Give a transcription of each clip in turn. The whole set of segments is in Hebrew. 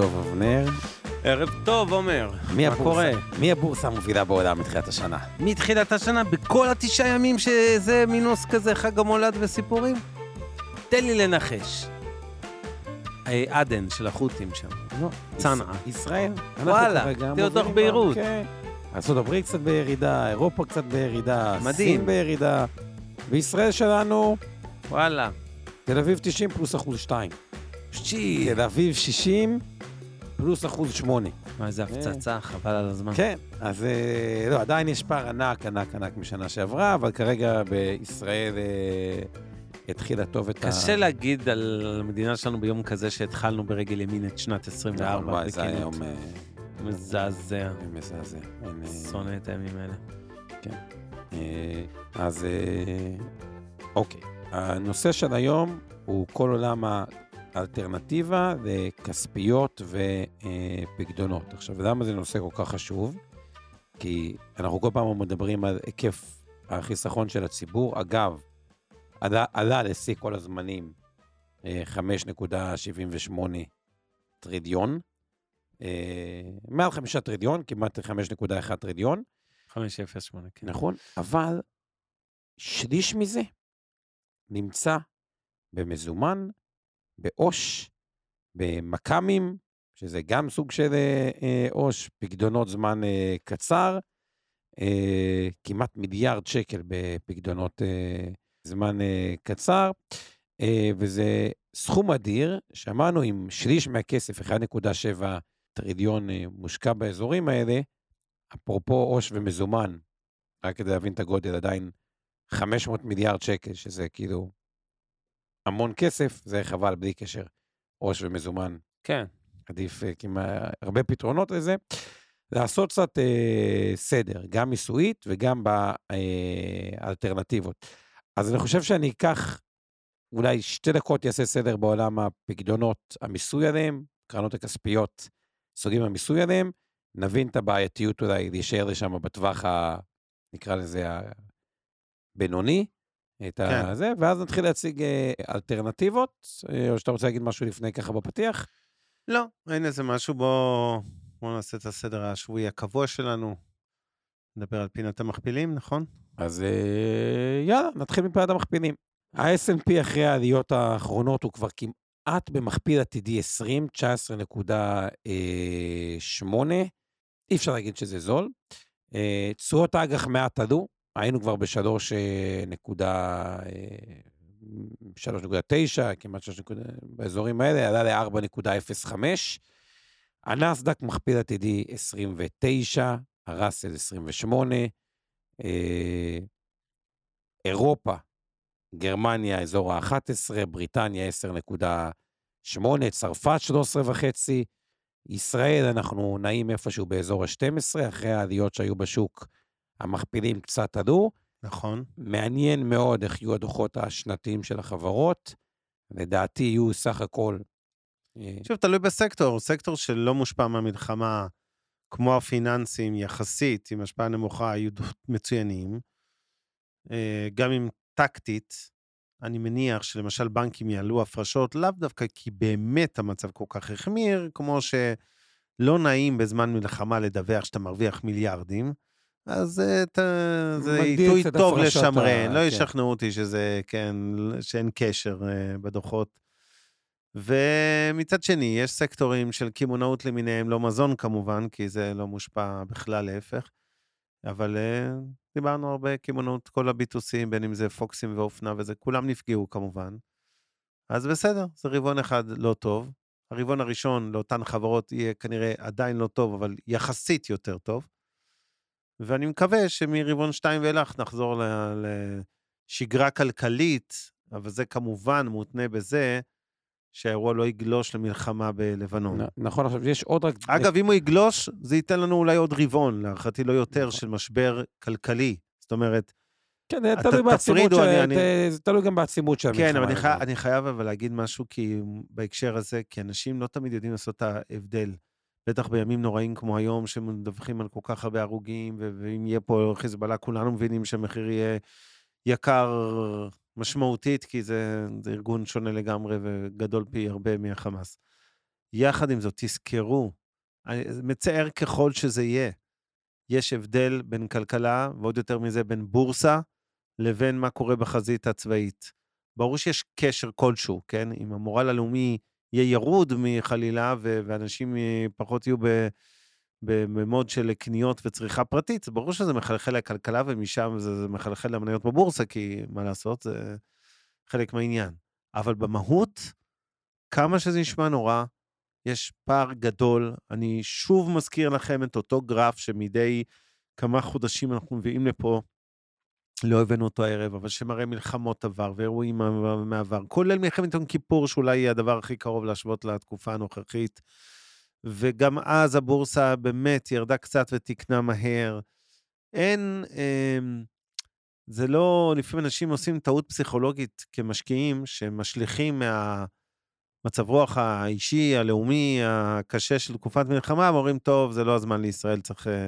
טוב, אבנר. ערב טוב, עומר. מי מה הבורסה? קורה? מי הבורסה המובילה בעולם מתחילת השנה? מתחילת השנה, בכל התשעה ימים שזה מינוס כזה, חג המולד וסיפורים? תן לי לנחש. אה, עדן של החות'ים שם. לא. צנעא. יש- ישראל. וואלה, תהיה מובילים בהירות. כן. ארה"ב קצת בירידה, אירופה קצת בירידה, מדהים. סין בירידה, וישראל שלנו, וואלה. תל אביב 90 פלוס אחוז 2. שי. תל אביב 60 פלוס אחוז 8. מה, איזה הפצצה, חבל על הזמן. כן, אז אה, לא, עדיין יש פער ענק, ענק, ענק משנה שעברה, אבל כרגע בישראל אה, התחילה טוב את ה... קשה להגיד על המדינה שלנו ביום כזה שהתחלנו ברגל ימין את שנת 24. וואי, זה. היום אה, מזעזע. מזעזע. אה, שונא את הימים האלה. אה, אז אה, אוקיי, הנושא של היום הוא כל עולם האלטרנטיבה לכספיות ופקדונות. עכשיו, למה זה נושא כל כך חשוב? כי אנחנו כל פעם מדברים על היקף החיסכון של הציבור. אגב, עלה, עלה לשיא כל הזמנים אה, 5.78 טריליון. אה, מעל חמישה טריליון, כמעט 5.1 טריליון. 508, כן. נכון, אבל שליש מזה נמצא במזומן, בעו"ש, במכ"מים, שזה גם סוג של אה, אה, עו"ש, פקדונות זמן אה, קצר, כמעט מיליארד שקל בפקדונות זמן קצר, וזה סכום אדיר, שאמרנו, אם שליש מהכסף, 1.7 טריליון מושקע באזורים האלה, אפרופו עו"ש ומזומן, רק כדי להבין את הגודל, עדיין 500 מיליארד שקל, שזה כאילו המון כסף, זה חבל בלי קשר. עו"ש ומזומן, כן. עדיף אה, כמעט הרבה פתרונות לזה. לעשות קצת אה, סדר, גם מיסויית וגם באלטרנטיבות. אז אני חושב שאני אקח אולי שתי דקות יעשה סדר בעולם הפקדונות, המיסוי עליהם, קרנות הכספיות, סוגים המיסוי עליהם, נבין את הבעייתיות אולי להישאר לשם בטווח ה... נקרא לזה הבינוני, את כן. הזה, ואז נתחיל להציג אה, אלטרנטיבות, אה, או שאתה רוצה להגיד משהו לפני ככה בפתיח? לא, אין איזה משהו, בוא, בוא נעשה את הסדר השבועי הקבוע שלנו. נדבר על פינת המכפילים, נכון? אז אה, יאללה, נתחיל מפעד המכפילים. ה-S&P אחרי העליות האחרונות הוא כבר כמעט במכפיל עתידי 20, 19.8. אי אפשר להגיד שזה זול. תשואות האג"ח מעט עלו, היינו כבר ב-3.9, כמעט 3, באזורים האלה, עלה ל-4.05. הנסדק מכפיל עתידי 29, הראסל 28, אה, אירופה, גרמניה, אזור ה-11, בריטניה 10.8, צרפת 13.5, ישראל, אנחנו נעים איפשהו באזור ה-12, אחרי העליות שהיו בשוק, המכפילים קצת עלו. נכון. מעניין מאוד איך יהיו הדוחות השנתיים של החברות. לדעתי יהיו סך הכל... אה, שוב, תלוי בסקטור, סקטור שלא מושפע מהמלחמה, כמו הפיננסים יחסית, עם השפעה נמוכה, היו מצוינים. אה, גם אם טקטית, אני מניח שלמשל בנקים יעלו הפרשות, לאו דווקא כי באמת המצב כל כך החמיר, כמו שלא נעים בזמן מלחמה לדווח שאתה מרוויח מיליארדים, אז ת, זה עיתוי טוב ה- לשמרן, לא כן. ישכנעו אותי שזה, כן, שאין קשר אה, בדוחות. ומצד שני, יש סקטורים של קמעונאות למיניהם, לא מזון כמובן, כי זה לא מושפע בכלל, להפך. אבל אה, דיברנו הרבה קמעונאות, כל הביטוסים, בין אם זה פוקסים ואופנה וזה, כולם נפגעו כמובן. אז בסדר, זה רבעון אחד לא טוב. הרבעון הראשון לאותן חברות יהיה כנראה עדיין לא טוב, אבל יחסית יותר טוב. ואני מקווה שמרבעון 2 ואילך נחזור לשגרה כלכלית אבל זה כמובן מותנה בזה שהאירוע לא יגלוש למלחמה בלבנון. נכון, עכשיו יש עוד רק... אגב, אם הוא יגלוש, זה ייתן לנו אולי עוד רבעון, להערכתי לא יותר, של משבר כלכלי. זאת אומרת, כן, זה תלוי בעצימות של... זה תלוי גם בעצימות של המלחמה. כן, אבל אני, חייב אבל להגיד משהו בהקשר הזה, כי אנשים לא תמיד יודעים לעשות את ההבדל. בטח בימים נוראים כמו היום, שמדווחים על כל כך הרבה הרוגים, ואם יהיה פה חיזבאללה, כולנו מבינים שהמחיר יהיה יקר משמעותית, כי זה, זה ארגון שונה לגמרי וגדול פי הרבה מהחמאס. יחד עם זאת, תזכרו, מצער ככל שזה יהיה, יש הבדל בין כלכלה, ועוד יותר מזה בין בורסה, לבין מה קורה בחזית הצבאית. ברור שיש קשר כלשהו, כן? אם המורל הלאומי יהיה ירוד מחלילה, ו- ואנשים אה, פחות יהיו במוד של קניות וצריכה פרטית, ברור שזה מחלחל לכלכלה, ומשם זה, זה מחלחל למניות בבורסה, כי מה לעשות, זה חלק מהעניין. אבל במהות, כמה שזה נשמע נורא, יש פער גדול. אני שוב מזכיר לכם את אותו גרף שמדי כמה חודשים אנחנו מביאים לפה, לא הבאנו אותו הערב, אבל שמראה מלחמות עבר ואירועים מה- מעבר, כולל מלחמת יום כיפור, שאולי היא הדבר הכי קרוב להשוות לתקופה הנוכחית. וגם אז הבורסה באמת ירדה קצת ותיקנה מהר. אין, אמ, זה לא, לפעמים אנשים עושים טעות פסיכולוגית כמשקיעים, שמשליכים מהמצב רוח האישי, הלאומי, הקשה של תקופת מלחמה, ואומרים, טוב, זה לא הזמן לישראל, צריך אה,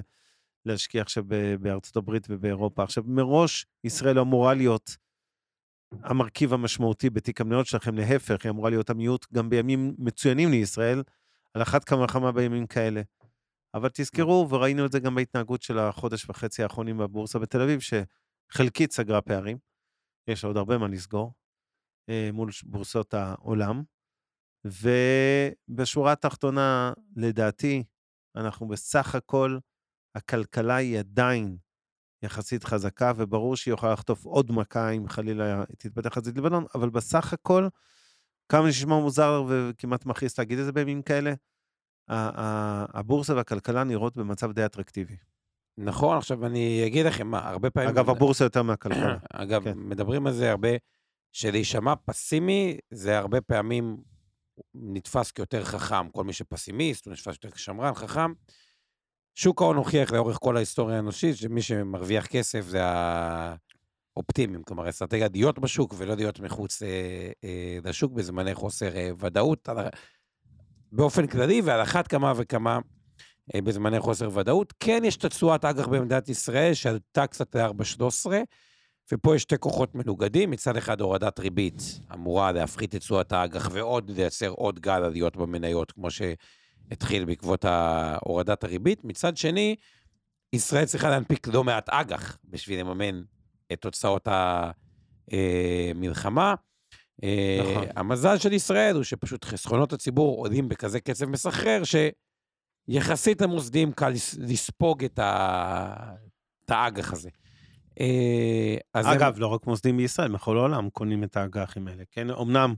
להשקיע עכשיו בארצות הברית ובאירופה. עכשיו, מראש ישראל אמורה להיות המרכיב המשמעותי בתיק המניות שלכם, להפך, היא אמורה להיות המיעוט גם בימים מצוינים לישראל, על אחת כמה וכמה בימים כאלה. אבל תזכרו, וראינו את זה גם בהתנהגות של החודש וחצי האחרונים בבורסה בתל אביב, שחלקית סגרה פערים, יש עוד הרבה מה לסגור, אה, מול בורסות העולם. ובשורה התחתונה, לדעתי, אנחנו בסך הכל, הכלכלה היא עדיין יחסית חזקה, וברור שהיא יכולה לחטוף עוד מכה אם חלילה תתפתח חזית לבנון, אבל בסך הכל, כמה שנשמע מוזר וכמעט מכעיס להגיד את זה בימים כאלה, הבורסה והכלכלה נראות במצב די אטרקטיבי. נכון, עכשיו אני אגיד לכם מה, הרבה פעמים... אגב, הבורסה יותר מהכלכלה. אגב, כן. מדברים על זה הרבה, שלהישמע פסימי, זה הרבה פעמים נתפס כיותר חכם. כל מי שפסימיסט, הוא נתפס יותר כשמרן, חכם. שוק ההון הוכיח לאורך כל ההיסטוריה האנושית, שמי שמרוויח כסף זה האופטימיים, כלומר, אסטרטגיה להיות בשוק ולא להיות מחוץ אה, אה, לשוק בזמני חוסר אה, ודאות, על, באופן כללי, ועל אחת כמה וכמה אה, בזמני חוסר ודאות. כן יש את התשואת אג"ח במדינת ישראל, שעלתה קצת ל-4.13, ופה יש שתי כוחות מנוגדים, מצד אחד הורדת ריבית אמורה להפחית את תשואת האג"ח ועוד לייצר עוד גל עליות במניות, כמו שהתחיל בעקבות הורדת הריבית. מצד שני, ישראל צריכה להנפיק לא מעט אג"ח בשביל לממן את תוצאות המלחמה. נכון. המזל של ישראל הוא שפשוט חסכונות הציבור עולים בכזה קצב מסחרר, שיחסית למוסדים קל לס- לספוג את האג"ח הזה. אה, אז הם- אגב, לא רק מוסדים בישראל, בכל העולם קונים את האג"חים האלה, כן? אמנם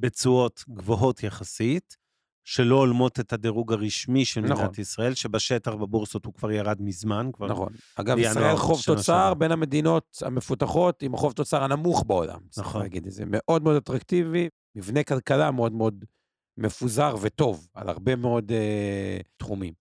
בתשואות גבוהות יחסית, שלא הולמות את הדירוג הרשמי של מדינת נכון. ישראל, שבשטח בבורסות הוא כבר ירד מזמן, כבר... נכון. אגב, ישראל חוב שנה תוצר שעברה. בין המדינות המפותחות עם החוב תוצר הנמוך בעולם. צריך נכון. להגיד את זה. מאוד מאוד אטרקטיבי, מבנה כלכלה מאוד מאוד מפוזר וטוב על הרבה מאוד uh, תחומים.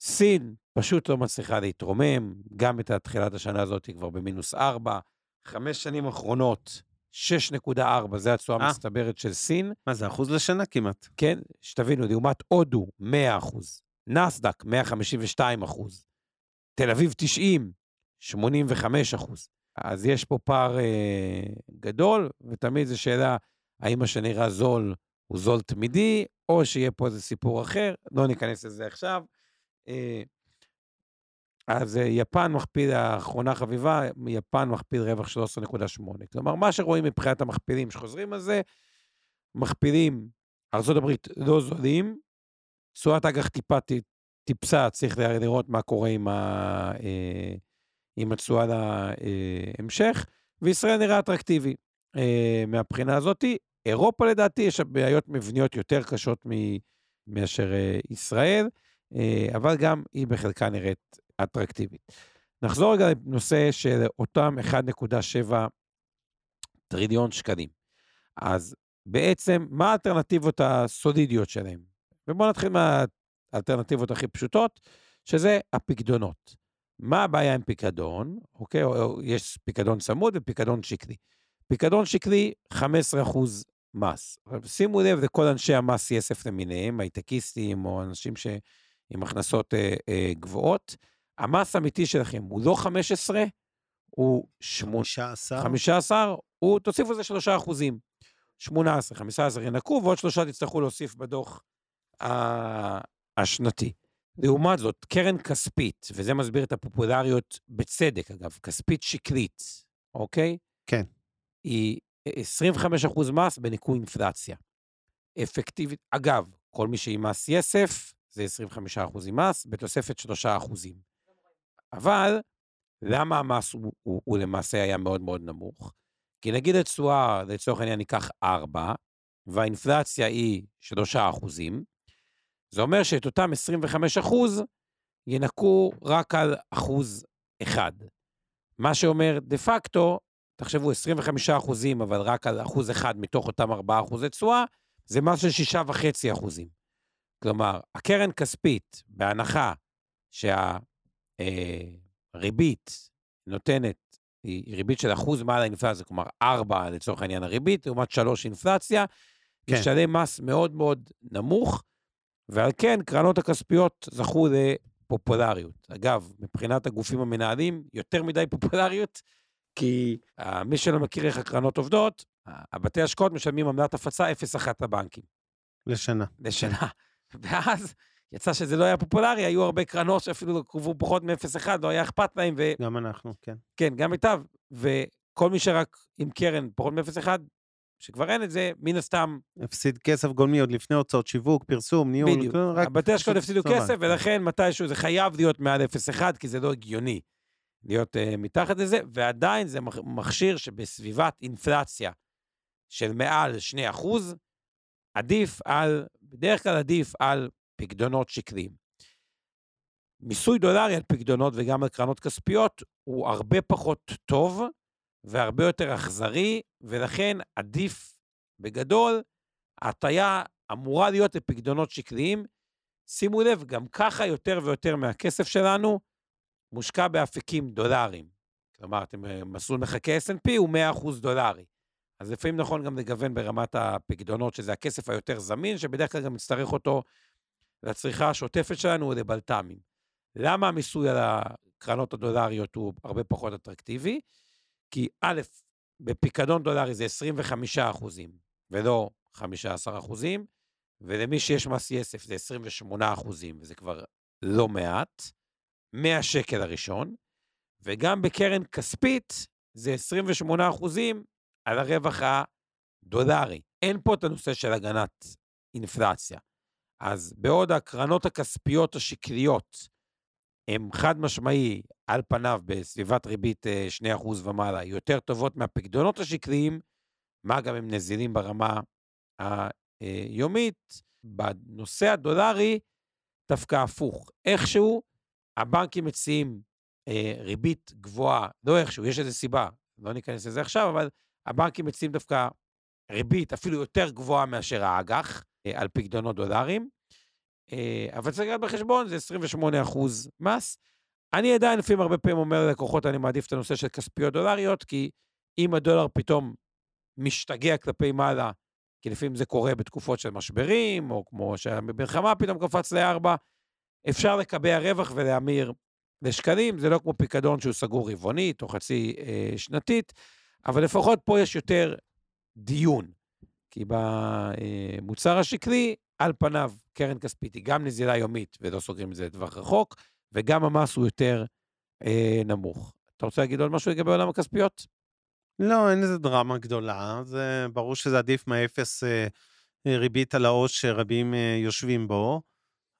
סין פשוט לא מצליחה להתרומם, גם את תחילת השנה הזאת היא כבר במינוס 4, חמש שנים אחרונות, 6.4, זה התשואה אה. המצטברת של סין. מה זה, אחוז לשנה כמעט? כן, שתבינו, לעומת הודו, 100 אחוז, נסדק, 152 אחוז, תל אביב 90, 85 אחוז. אז יש פה פער אה, גדול, ותמיד זו שאלה, האם מה שנראה זול הוא זול תמידי, או שיהיה פה איזה סיפור אחר, לא ניכנס לזה עכשיו. אה, אז אה, יפן מכפיל, האחרונה חביבה, יפן מכפיל רווח 13.8. כלומר, מה שרואים מבחינת המכפילים שחוזרים על זה, מכפילים, ארה"ב לא זולים, תשואת אג"ח טיפה טיפסה, צריך לראות מה קורה עם, ה, אה, עם התשואה להמשך, וישראל נראה אטרקטיבי אה, מהבחינה הזאתי. אירופה לדעתי יש בעיות מבניות יותר קשות מאשר אה, ישראל, אה, אבל גם היא בחלקה נראית אטרקטיבית. נחזור רגע לנושא של אותם 1.7 טריליון שקלים. אז בעצם, מה האלטרנטיבות הסולידיות שלהם? ובואו נתחיל מהאלטרנטיבות הכי פשוטות, שזה הפקדונות. מה הבעיה עם פיקדון? אוקיי, או, או, יש פיקדון צמוד ופיקדון שקלי. פיקדון שקלי, 15% מס. שימו לב לכל אנשי המס יסף למיניהם, הייטקיסטים או אנשים ש... עם הכנסות אה, אה, גבוהות. המס האמיתי שלכם הוא לא 15, הוא 15. 15, הוא, תוסיפו לזה 3 אחוזים. 18, 15 ינקו, ועוד שלושה תצטרכו להוסיף בדוח השנתי. לעומת זאת, קרן כספית, וזה מסביר את הפופולריות בצדק, אגב, כספית שקלית, אוקיי? כן. היא 25% מס בניכוי אינפלציה. אפקטיבית, אגב, כל מי שעם מס יסף, זה 25% מס, בתוספת 3%. אבל, למה המס הוא, הוא, הוא למעשה היה מאוד מאוד נמוך? כי נגיד התשואה, לצורך העניין, ניקח 4, והאינפלציה היא 3 אחוזים, זה אומר שאת אותם 25 אחוז ינקו רק על אחוז אחד. מה שאומר, דה פקטו, תחשבו, 25 אחוזים, אבל רק על אחוז אחד מתוך אותם 4 אחוזי תשואה, זה מס של 6.5 אחוזים. כלומר, הקרן כספית, בהנחה שהריבית אה, נותנת, היא ריבית של אחוז מעל האינפלציה, כלומר 4 לצורך העניין הריבית, לעומת 3 אינפלציה, כן. משלם מס מאוד מאוד נמוך, ועל כן קרנות הכספיות זכו לפופולריות. אגב, מבחינת הגופים המנהלים, יותר מדי פופולריות, כי uh, מי שלא מכיר איך הקרנות עובדות, הבתי השקעות משלמים עמלת הפצה 0.1 לבנקים. לשנה. לשנה. ואז יצא שזה לא היה פופולרי, היו הרבה קרנות שאפילו קרבו פחות מ-0.1, לא היה אכפת להם. ו... גם אנחנו, כן. כן, גם מיטב. וכל מי שרק עם קרן פחות מ-0.1, שכבר אין את זה, מן הסתם... הפסיד כסף גולמי עוד לפני הוצאות שיווק, פרסום, ניהול. בדיוק. רק... הבתי השקעות הפסידו כסף, ולכן מתישהו זה חייב להיות מעל 0.1, כי זה לא הגיוני להיות uh, מתחת לזה, ועדיין זה מכשיר שבסביבת אינפלציה של מעל 2 אחוז, עדיף על, בדרך כלל עדיף על פקדונות שקליים. מיסוי דולרי על פקדונות וגם על קרנות כספיות הוא הרבה פחות טוב והרבה יותר אכזרי, ולכן עדיף בגדול, ההטייה אמורה להיות לפקדונות שקליים. שימו לב, גם ככה יותר ויותר מהכסף שלנו מושקע באפיקים דולריים. כלומר, אתם אה, מסלול מחכה S&P הוא 100% דולרי. אז לפעמים נכון גם לגוון ברמת הפקדונות, שזה הכסף היותר זמין, שבדרך כלל גם נצטרך אותו לצריכה השוטפת שלנו ולבלת"מים. למה המיסוי על הקרנות הדולריות הוא הרבה פחות אטרקטיבי? כי א', בפיקדון דולרי זה 25 אחוזים, ולא 15 אחוזים, ולמי שיש מס יסף זה 28 אחוזים, וזה כבר לא מעט, מהשקל הראשון, וגם בקרן כספית זה 28 אחוזים על הרווח הדולרי. אין פה את הנושא של הגנת אינפלציה. אז בעוד הקרנות הכספיות השקליות הן חד משמעי, על פניו, בסביבת ריבית 2% אה, ומעלה, יותר טובות מהפקדונות השקליים, מה גם הם נזילים ברמה היומית, בנושא הדולרי, דווקא הפוך. איכשהו, הבנקים מציעים אה, ריבית גבוהה, לא איכשהו, יש איזו סיבה, לא ניכנס לזה עכשיו, אבל הבנקים מציעים דווקא ריבית אפילו יותר גבוהה מאשר האג"ח אה, על פקדונות דולרים, אבל צריך לקחת בחשבון, זה 28 אחוז מס. אני עדיין לפעמים הרבה פעמים אומר ללקוחות, אני מעדיף את הנושא של כספיות דולריות, כי אם הדולר פתאום משתגע כלפי מעלה, כי לפעמים זה קורה בתקופות של משברים, או כמו שהמלחמה פתאום קפץ לארבע, אפשר לקבע רווח ולהמיר לשקלים, זה לא כמו פיקדון שהוא סגור רבעונית או חצי אה, שנתית, אבל לפחות פה יש יותר דיון. כי במוצר השקלי, על פניו, קרן כספית היא גם נזילה יומית, ולא סוגרים את זה לטווח רחוק, וגם המס הוא יותר אה, נמוך. אתה רוצה להגיד עוד משהו לגבי עולם הכספיות? לא, אין איזה דרמה גדולה. זה ברור שזה עדיף מאפס אה, ריבית על העו"ש שרבים אה, יושבים בו.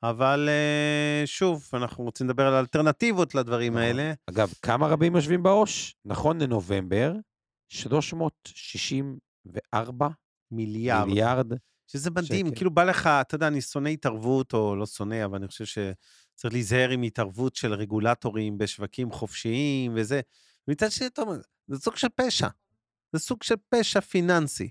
אבל אה, שוב, אנחנו רוצים לדבר על אלטרנטיבות לדברים נכון. האלה. אגב, כמה רבים יושבים בעו"ש? נכון לנובמבר, 364 מיליארד. מיליארד. שזה מדהים, שקל. כאילו בא לך, אתה יודע, אני שונא התערבות, או לא שונא, אבל אני חושב שצריך להיזהר עם התערבות של רגולטורים בשווקים חופשיים וזה. ומצד שני, אתה אומר, זה סוג של פשע. זה סוג של פשע פיננסי.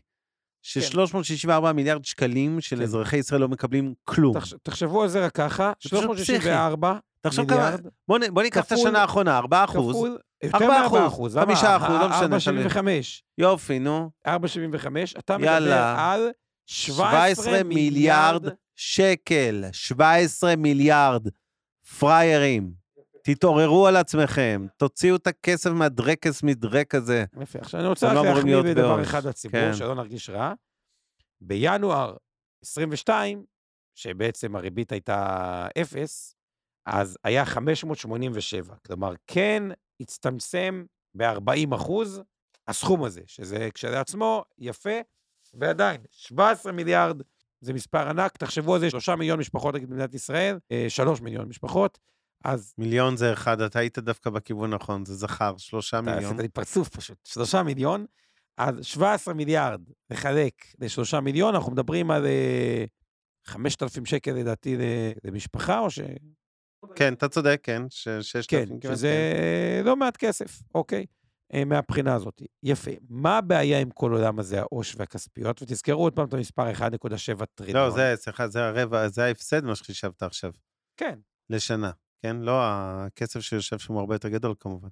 כן. ש-364 מיליארד שקלים של כן. אזרחי ישראל לא מקבלים כלום. תחש- תחשבו על זה רק ככה, זה פשוט 364 תחשוב כמה, מיליארד בוא, נ- בוא ניקח את השנה האחרונה, 4 אחוז. כפול, יותר ארבעה מ-4 אחוז, אחוז, חמישה אחוז, לא משנה, 475, יופי, נו. 475, אתה מדבר. על 17 מיליארד שקל, 17 מיליארד. פריירים, תתעוררו על עצמכם, תוציאו את הכסף מהדרקס מדרק הזה. יפה, עכשיו אני רוצה רק לא אמורים להחמיא בדבר. אחד לציבור, כן. שלא נרגיש רע. בינואר 22, שבעצם הריבית הייתה אפס, אז היה 587. כלומר, כן הצטמצם ב-40 אחוז הסכום הזה, שזה כשלעצמו יפה, ועדיין, 17 מיליארד זה מספר ענק. תחשבו על זה, 3 מיליון משפחות נגיד במדינת ישראל, 3 מיליון משפחות, אז מיליון זה אחד, אתה היית דווקא בכיוון נכון, זה זכר, שלושה אתה מיליון. עשית לי פרצוף פשוט, שלושה מיליון, אז 17 מיליארד לחלק לשלושה מיליון, אנחנו מדברים על אה, 5,000 שקל לדעתי למשפחה, או ש... כן, אתה צודק, כן, ש- ששת כן, אלפים כמעט, שזה לא מעט כסף, אוקיי? אה, מהבחינה הזאת. יפה. מה הבעיה עם כל עולם הזה, העו"ש והכספיות? ותזכרו עוד פעם את המספר 1.7 טריליון. לא, זה, סליחה, זה הרבע, זה ההפסד, מה שחישבת עכשיו, כן, לשנה, כן? לא, הכסף שיושב שם הוא הרבה יותר גדול, כמובן.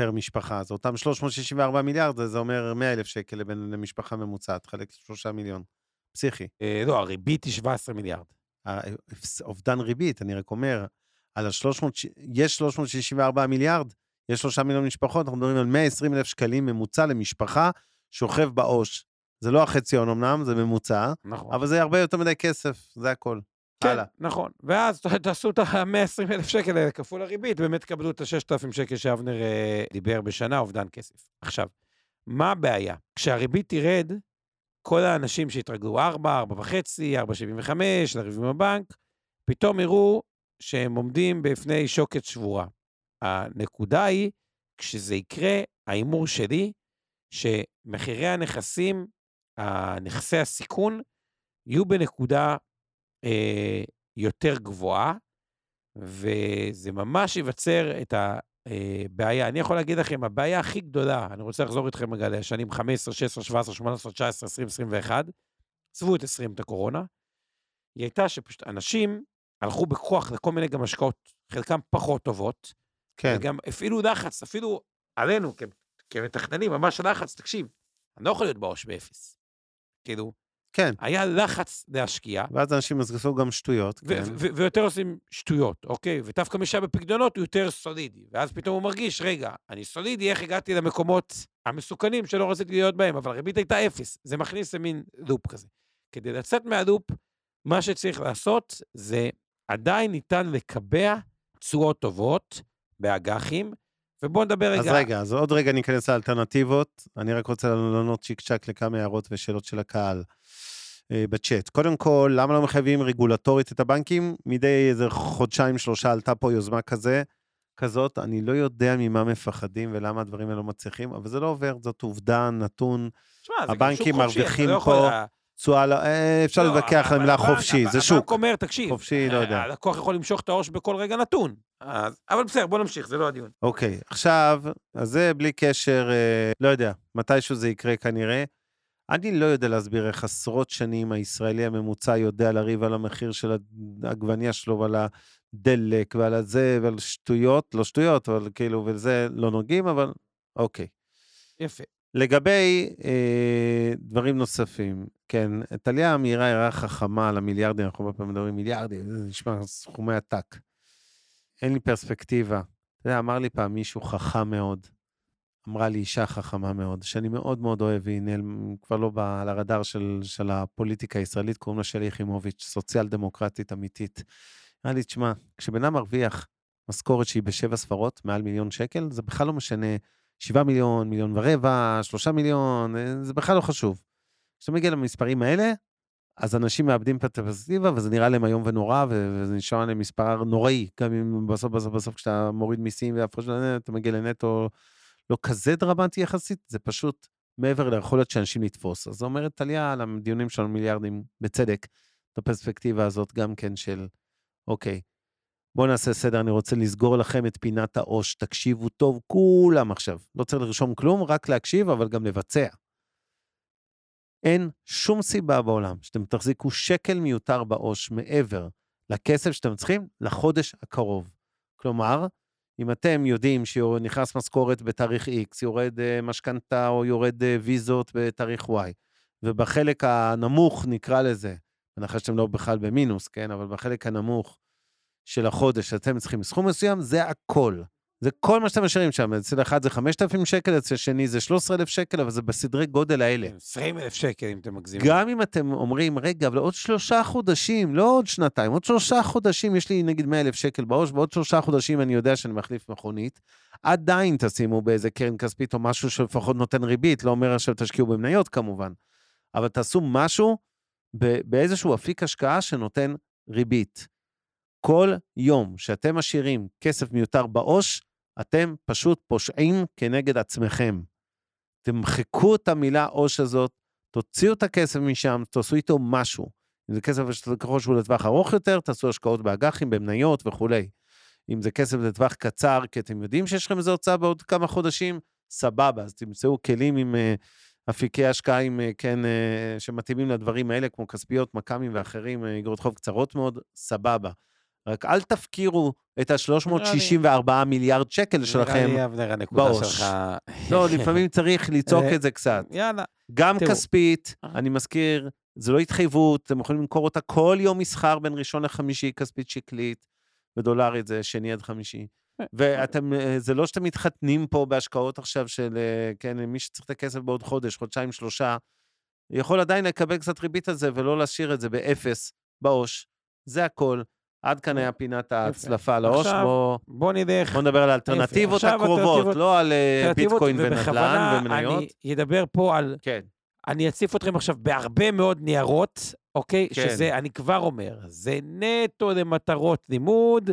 פר משפחה. אז אותם 364 מיליארד, זה אומר 100 אלף שקל לבן- למשפחה ממוצעת, חלק לשלושה מיליון. פסיכי. אה, לא, הריבית היא 17 מיליארד. ההפס- אובדן ריבית, אני רק אומר, על ה-300, יש 364 מיליארד, יש שלושה מיליון משפחות, אנחנו מדברים על 120 אלף שקלים ממוצע למשפחה שוכב בעו"ש. זה לא החציון אמנם, זה ממוצע, נכון. אבל זה הרבה יותר מדי כסף, זה הכל. כן, הלאה. נכון. ואז תעשו את ה-120 אלף שקל האלה כפול הריבית, באמת תקבלו את ה-6,000 שקל שאבנר אה, דיבר בשנה, אובדן כסף. עכשיו, מה הבעיה? כשהריבית תרד, כל האנשים שהתרגלו 4, 4.5, 4.75, לריב עם הבנק, פתאום יראו שהם עומדים בפני שוקת שבורה. הנקודה היא, כשזה יקרה, ההימור שלי, שמחירי הנכסים, נכסי הסיכון, יהיו בנקודה אה, יותר גבוהה, וזה ממש ייווצר את הבעיה. אני יכול להגיד לכם, הבעיה הכי גדולה, אני רוצה לחזור איתכם רגע לשנים 15, 16, 17, 18, 19, 20, 21, עזבו את 20, את הקורונה, היא הייתה שפשוט אנשים הלכו בכוח לכל מיני גם השקעות, חלקם פחות טובות, כן. וגם הפעילו לחץ, אפילו עלינו כ- כמתכננים, ממש לחץ, תקשיב, אני לא יכול להיות בעו"ש באפס. כאילו, כן. היה לחץ להשקיע, ואז אנשים עשו גם שטויות, ו- כן. ו- ויותר עושים שטויות, אוקיי? ודווקא מי שהיה בפקדונות הוא יותר סולידי. ואז פתאום הוא מרגיש, רגע, אני סולידי, איך הגעתי למקומות המסוכנים שלא רציתי להיות בהם, אבל הריבית הייתה אפס. זה מכניס למין לופ כזה. כדי לצאת מהלופ, מה שצריך לעשות זה עדיין ניתן לקבע תשואות טובות באג"חים, ובואו נדבר רגע... אז רגע, אז עוד רגע ניכנס לאלטרנטיבות. אני רק רוצה לענות צ'יק צ'אק לכמה הערות ושאלות של הקהל אה, בצ'אט. קודם כל, למה לא מחייבים רגולטורית את הבנקים? מדי איזה חודשיים, שלושה עלתה פה יוזמה כזה, כזאת. אני לא יודע ממה מפחדים ולמה הדברים האלה לא מצליחים, אבל זה לא עובר, זאת עובדה, נתון. תשמע, זה גם הבנקים שוק חופשי, אתה לא יכול- תשואה, לא- אה, אפשר לא, להתווכח על המילה חופשי, זה שוק. הבנק אומר, תקשיב, חופשי, לא יודע. הלקוח יכול למשוך את העו"ש בכל רגע נתון. אבל בסדר, בוא נמשיך, זה לא הדיון. אוקיי, עכשיו, אז זה בלי קשר, אה, לא יודע, מתישהו זה יקרה כנראה. אני לא יודע להסביר איך עשרות שנים הישראלי הממוצע יודע לריב על המחיר של העגבניה שלו ועל הדלק ועל הזה ועל שטויות, לא שטויות, אבל כאילו, וזה לא נוגעים, אבל אוקיי. יפה. לגבי אה, דברים נוספים, כן, טליה אמירה הערה חכמה על המיליארדים, אנחנו הרבה פעמים מדברים מיליארדים, זה נשמע סכומי עתק. אין לי פרספקטיבה. אתה יודע, אמר לי פעם מישהו חכם מאוד, אמרה לי אישה חכמה מאוד, שאני מאוד מאוד אוהב, והיא נעלם, כבר לא באה על הרדאר של, של הפוליטיקה הישראלית, קוראים לה שלי יחימוביץ', סוציאל דמוקרטית אמיתית. אמרה לי, תשמע, כשבן אדם מרוויח משכורת שהיא בשבע ספרות, מעל מיליון שקל, זה בכלל לא משנה שבעה מיליון, מיליון ורבע, שלושה מיליון, אה, זה בכלל לא חשוב. כשאתה מגיע למספרים האלה, אז אנשים מאבדים את הפרספקטיבה, וזה נראה להם איום ונורא, וזה נשמע להם מספר נוראי. גם אם בסוף, בסוף, בסוף, כשאתה מוריד מיסים והפרש, אתה מגיע לנטו לא כזה דרמטי יחסית, זה פשוט מעבר ליכולת של אנשים לתפוס. אז אומרת טליה על הדיונים שלנו מיליארדים, בצדק, את הפרספקטיבה הזאת גם כן של, אוקיי, בואו נעשה סדר, אני רוצה לסגור לכם את פינת העו"ש. תקשיבו טוב, כולם עכשיו. לא צריך לרשום כלום, רק להקשיב, אבל גם לבצע. אין שום סיבה בעולם שאתם תחזיקו שקל מיותר בעו"ש מעבר לכסף שאתם צריכים לחודש הקרוב. כלומר, אם אתם יודעים שנכנס משכורת בתאריך X, יורד uh, משכנתה או יורד uh, ויזות בתאריך Y, ובחלק הנמוך, נקרא לזה, בהנחה שאתם לא בכלל במינוס, כן? אבל בחלק הנמוך של החודש אתם צריכים סכום מסוים, זה הכל. זה כל מה שאתם משאירים שם. אצל אחד זה 5,000 שקל, אצל שני זה 13,000 שקל, אבל זה בסדרי גודל האלה. 20,000 שקל אם אתם מגזימים. גם אם אתם אומרים, רגע, אבל עוד שלושה חודשים, לא עוד שנתיים, עוד שלושה חודשים, יש לי נגיד 100,000 שקל בעו"ש, ועוד שלושה חודשים אני יודע שאני מחליף מכונית, עדיין תשימו באיזה קרן כספית או משהו שלפחות נותן ריבית, לא אומר עכשיו תשקיעו במניות כמובן, אבל תעשו משהו באיזשהו אפיק השקעה שנותן ריבית. כל יום שאתם משאירים כסף מיותר בעו"ש, אתם פשוט פושעים כנגד עצמכם. תמחקו את המילה עו"ש הזאת, תוציאו את הכסף משם, תעשו איתו משהו. אם זה כסף ככל שהוא לטווח ארוך יותר, תעשו השקעות באג"חים, במניות וכולי. אם זה כסף לטווח קצר, כי אתם יודעים שיש לכם איזו הוצאה בעוד כמה חודשים, סבבה, אז תמצאו כלים עם uh, אפיקי השקעה עם, uh, כן, uh, שמתאימים לדברים האלה, כמו כספיות, מכ"מים ואחרים, אגרות חוב קצרות מאוד, סבבה. רק אל תפקירו את ה-364 מיליארד שקל שלכם נראה לי, אבנר, הנקודה שלך... לא, לפעמים צריך לצעוק את זה קצת. יאללה. גם כספית, אני מזכיר, זה לא התחייבות, אתם יכולים למכור אותה כל יום מסחר בין ראשון לחמישי, כספית שקלית, בדולרית זה שני עד חמישי. ואתם, אה, זה לא שאתם מתחתנים פה בהשקעות עכשיו של, אה, כן, מי שצריך את הכסף בעוד חודש, חודשיים, שלושה, יכול עדיין לקבל קצת ריבית על זה ולא להשאיר את זה באפס, בעו"ש. זה הכל. עד כאן היה פינת ההצלפה לעו"ש, בוא, בוא נלך. בוא נדבר על האלטרנטיבות הקרובות, לא על אה, ביטקוין ונדל"ן ומניות. אני אדבר פה על... כן. אני אציף אתכם עכשיו בהרבה מאוד ניירות, אוקיי? כן. שזה, אני כבר אומר, זה נטו למטרות לימוד,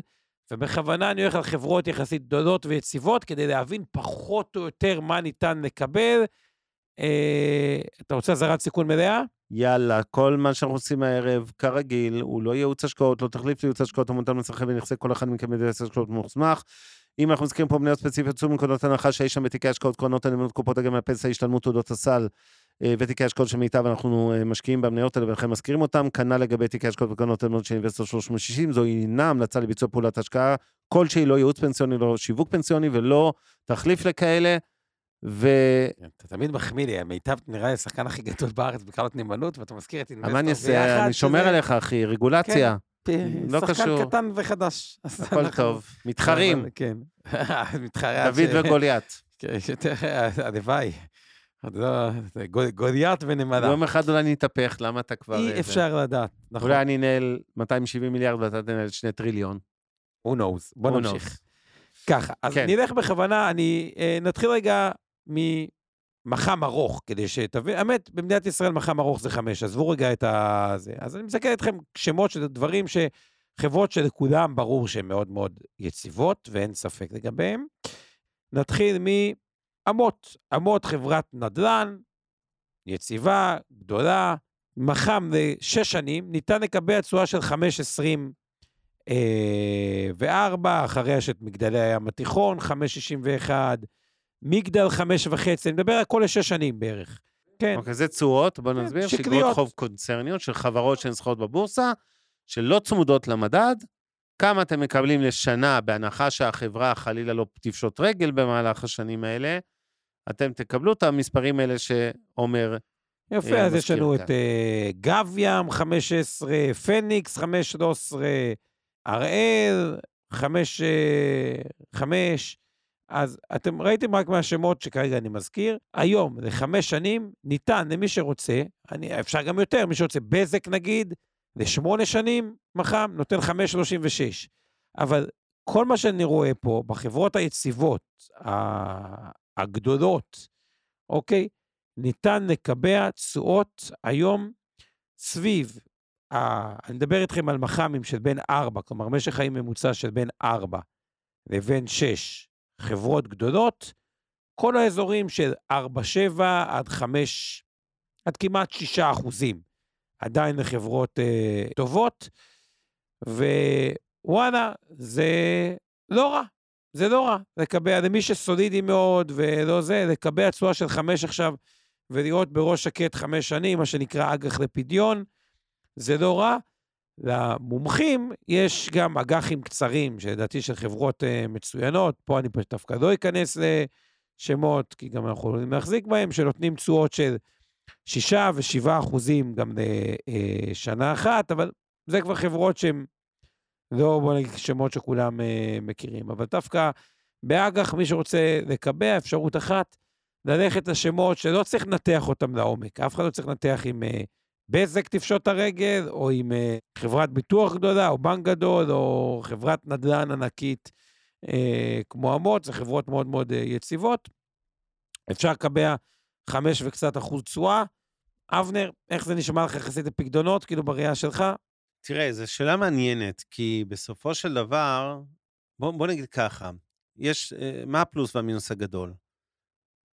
ובכוונה אני הולך על חברות יחסית גדולות ויציבות, כדי להבין פחות או יותר מה ניתן לקבל. אה, אתה רוצה אזהרת סיכון מלאה? יאללה, כל מה שאנחנו עושים הערב, כרגיל, הוא לא ייעוץ השקעות, לא תחליף לייעוץ השקעות המותן לצרכי ונכסי כל אחד מכם ייעוץ השקעות מוסמך. אם אנחנו מזכירים פה מניות ספציפיות, צאו מנקודות הנחה שיש שם בתיקי השקעות, קרנות הנאמנות, קופות הגמל, הפנסיה, השתלמות, תעודות הסל אה, ותיקי השקעות של מיטב, אנחנו אה, משקיעים במניות האלה ולכן מזכירים אותם. כנ"ל לגבי תיקי השקעות וקרנות הנאמנות של אינבסטור 360, זו אינה המלצה לביצוע פעולת השקעה כלשהי, לא ייעוץ פנסיוני, לא שיווק פנסיוני ולא תחליף לכאלה. ו... אתה תמיד מחמיא לי, מיטב נראה לי השחקן הכי גדול בארץ בקרנות נאמנות, ואתה מזכיר את אינבסטור ביחד. מה אני שומר עליך, אחי, רגולציה. כן, לא קשור. שחקן קטן וחדש. הכל טוב. מתחרים. כן. מתחרה. דוד וגוליית. כן, הלוואי. לא, גוליית ונמלה. יום אחד אולי נתהפך, למה אתה כבר... אי אפשר לדעת. נכון. אולי אני אנהל 270 מיליארד ואתה תנהל 2 טריליון. who knows. בוא נמשיך. ככה, אז כן. נלך בכוונה, אני... אה, נתחיל רגע ממח"מ ארוך, כדי שתבין, האמת, במדינת ישראל מח"מ ארוך זה חמש, עזבו רגע את ה... זה. אז אני מסתכל אתכם שמות של דברים ש... חברות שלכולם ברור שהן מאוד מאוד יציבות, ואין ספק לגביהן. נתחיל מאמות. אמות חברת נדל"ן, יציבה, גדולה, מח"מ לשש שנים, ניתן לקבל תשואה של 5.20 וארבע, אחריה יש את מגדלי הים התיכון, 5.61, מגדל חמש וחצי, אני מדבר על כל לשש שנים בערך. כן. אוקיי, זה תשואות, בוא כן, נסביר, שקליות חוב קונצרניות של חברות שנסחרות בבורסה, שלא צמודות למדד, כמה אתם מקבלים לשנה בהנחה שהחברה חלילה לא תפשוט רגל במהלך השנים האלה, אתם תקבלו את המספרים האלה שעומר יפה, אז יש לנו את uh, גב ים, 15, פניקס, 15, הראל, 5, 5, אז אתם ראיתם רק מהשמות שכרגע אני מזכיר. היום, לחמש שנים, ניתן למי שרוצה, אני, אפשר גם יותר, מי שרוצה, בזק נגיד, לשמונה שנים, מח"מ, נותן 5.36. אבל כל מה שאני רואה פה, בחברות היציבות, הגדולות, אוקיי, ניתן לקבע תשואות היום סביב, ה... אני מדבר איתכם על מח"מים של בין 4, כלומר משך חיים ממוצע של בין 4 לבין 6, חברות גדולות, כל האזורים של 4-7 עד 5, עד כמעט 6 אחוזים, עדיין לחברות אה, טובות, וואלה, זה לא רע. זה לא רע. לקבע, למי שסולידי מאוד ולא זה, לקבע תשואה של חמש עכשיו ולראות בראש שקט חמש שנים, מה שנקרא אג"ח לפדיון, זה לא רע. למומחים יש גם אג"חים קצרים, שלדעתי של חברות uh, מצוינות, פה אני פשוט דווקא לא אכנס לשמות, כי גם אנחנו יכולים להחזיק בהם, שנותנים תשואות של 6 ו-7 אחוזים גם לשנה אחת, אבל זה כבר חברות שהן לא, בוא נגיד, שמות שכולם uh, מכירים. אבל דווקא באג"ח, מי שרוצה לקבע, אפשרות אחת, ללכת לשמות שלא צריך לנתח אותם לעומק. אף אחד לא צריך לנתח עם uh, בזק תפשוט הרגל, או עם uh, חברת ביטוח גדולה, או בנק גדול, או חברת נדל"ן ענקית uh, כמו אמות, זה חברות מאוד מאוד uh, יציבות. אפשר לקבע חמש וקצת אחוז תשואה. אבנר, איך זה נשמע לך יחסית לפקדונות, כאילו בראייה שלך? תראה, זו שאלה מעניינת, כי בסופו של דבר, בוא, בוא נגיד ככה, יש, מה הפלוס והמינוס הגדול?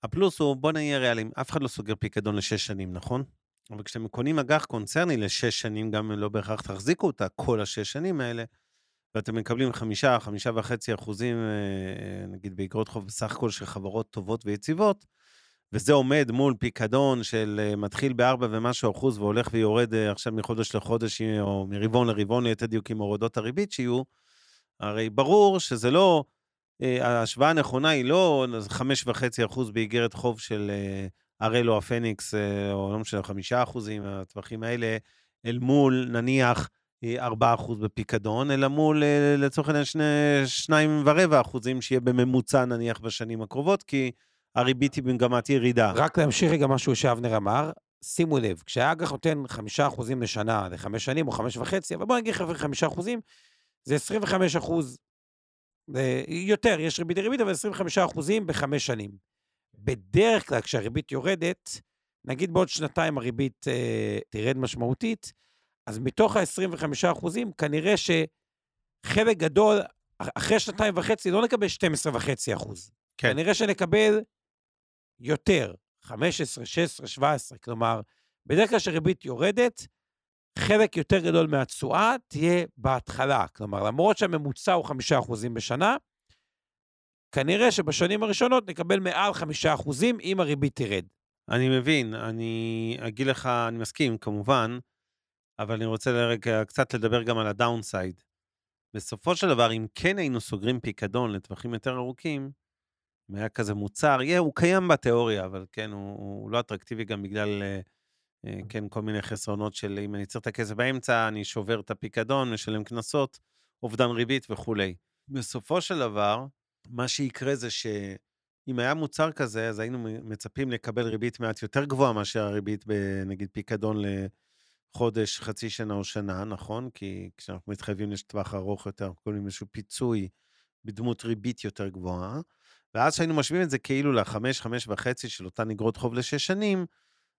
הפלוס הוא, בוא נהיה ריאליים, אף אחד לא סוגר פיקדון לשש שנים, נכון? אבל כשאתם קונים אג"ח קונצרני לשש שנים, גם לא בהכרח תחזיקו אותה כל השש שנים האלה, ואתם מקבלים חמישה, חמישה וחצי אחוזים, נגיד באגרות חוב בסך הכל של חברות טובות ויציבות, וזה עומד מול פיקדון של מתחיל בארבע ומשהו אחוז והולך ויורד עכשיו מחודש לחודש, או מרבעון לרבעון, ליתר דיוק עם הורדות הריבית שיהיו, הרי ברור שזה לא, ההשוואה הנכונה היא לא חמש וחצי אחוז באיגרת חוב של הראל או הפניקס, או לא משנה, חמישה אחוזים, הטווחים האלה, אל מול נניח ארבעה אחוז בפיקדון, אלא מול לצורך העניין שניים ורבע אחוזים שיהיה בממוצע נניח בשנים הקרובות, כי הריבית היא במגמת ירידה. רק להמשיך רגע משהו שאבנר אמר, שימו לב, כשהאג"ח נותן חמישה אחוזים לשנה, לחמש שנים או חמש וחצי, אבל בוא נגיד חמישה אחוזים, זה 25 אחוז, יותר, יש ריבית לריבית, אבל 25 אחוזים בחמש שנים. בדרך כלל כשהריבית יורדת, נגיד בעוד שנתיים הריבית אה, תרד משמעותית, אז מתוך ה-25 אחוזים, כנראה שחלק גדול, אחרי שנתיים וחצי, לא נקבל 12 וחצי אחוז. כן. כנראה שנקבל יותר, 15, 16, 17, כלומר, בדרך כלל כשריבית יורדת, חלק יותר גדול מהתשואה תהיה בהתחלה. כלומר, למרות שהממוצע הוא 5% בשנה, כנראה שבשנים הראשונות נקבל מעל 5% אם הריבית תרד. אני מבין, אני אגיד לך, אני מסכים, כמובן, אבל אני רוצה לרגע קצת לדבר גם על הדאונסייד. בסופו של דבר, אם כן היינו סוגרים פיקדון לטווחים יותר ארוכים, אם היה כזה מוצר, יהיה, הוא קיים בתיאוריה, אבל כן, הוא, הוא לא אטרקטיבי גם בגלל, אה, אה, כן, כל מיני חסרונות של אם אני צריך את הכסף באמצע, אני שובר את הפיקדון, משלם קנסות, אובדן ריבית וכולי. בסופו של דבר, מה שיקרה זה שאם היה מוצר כזה, אז היינו מצפים לקבל ריבית מעט יותר גבוהה מאשר הריבית בנגיד פיקדון לחודש, חצי שנה או שנה, נכון? כי כשאנחנו מתחייבים לטווח ארוך יותר, אנחנו קוראים איזשהו פיצוי בדמות ריבית יותר גבוהה. ואז כשהיינו משווים את זה כאילו לחמש, חמש וחצי של אותן אגרות חוב לשש שנים,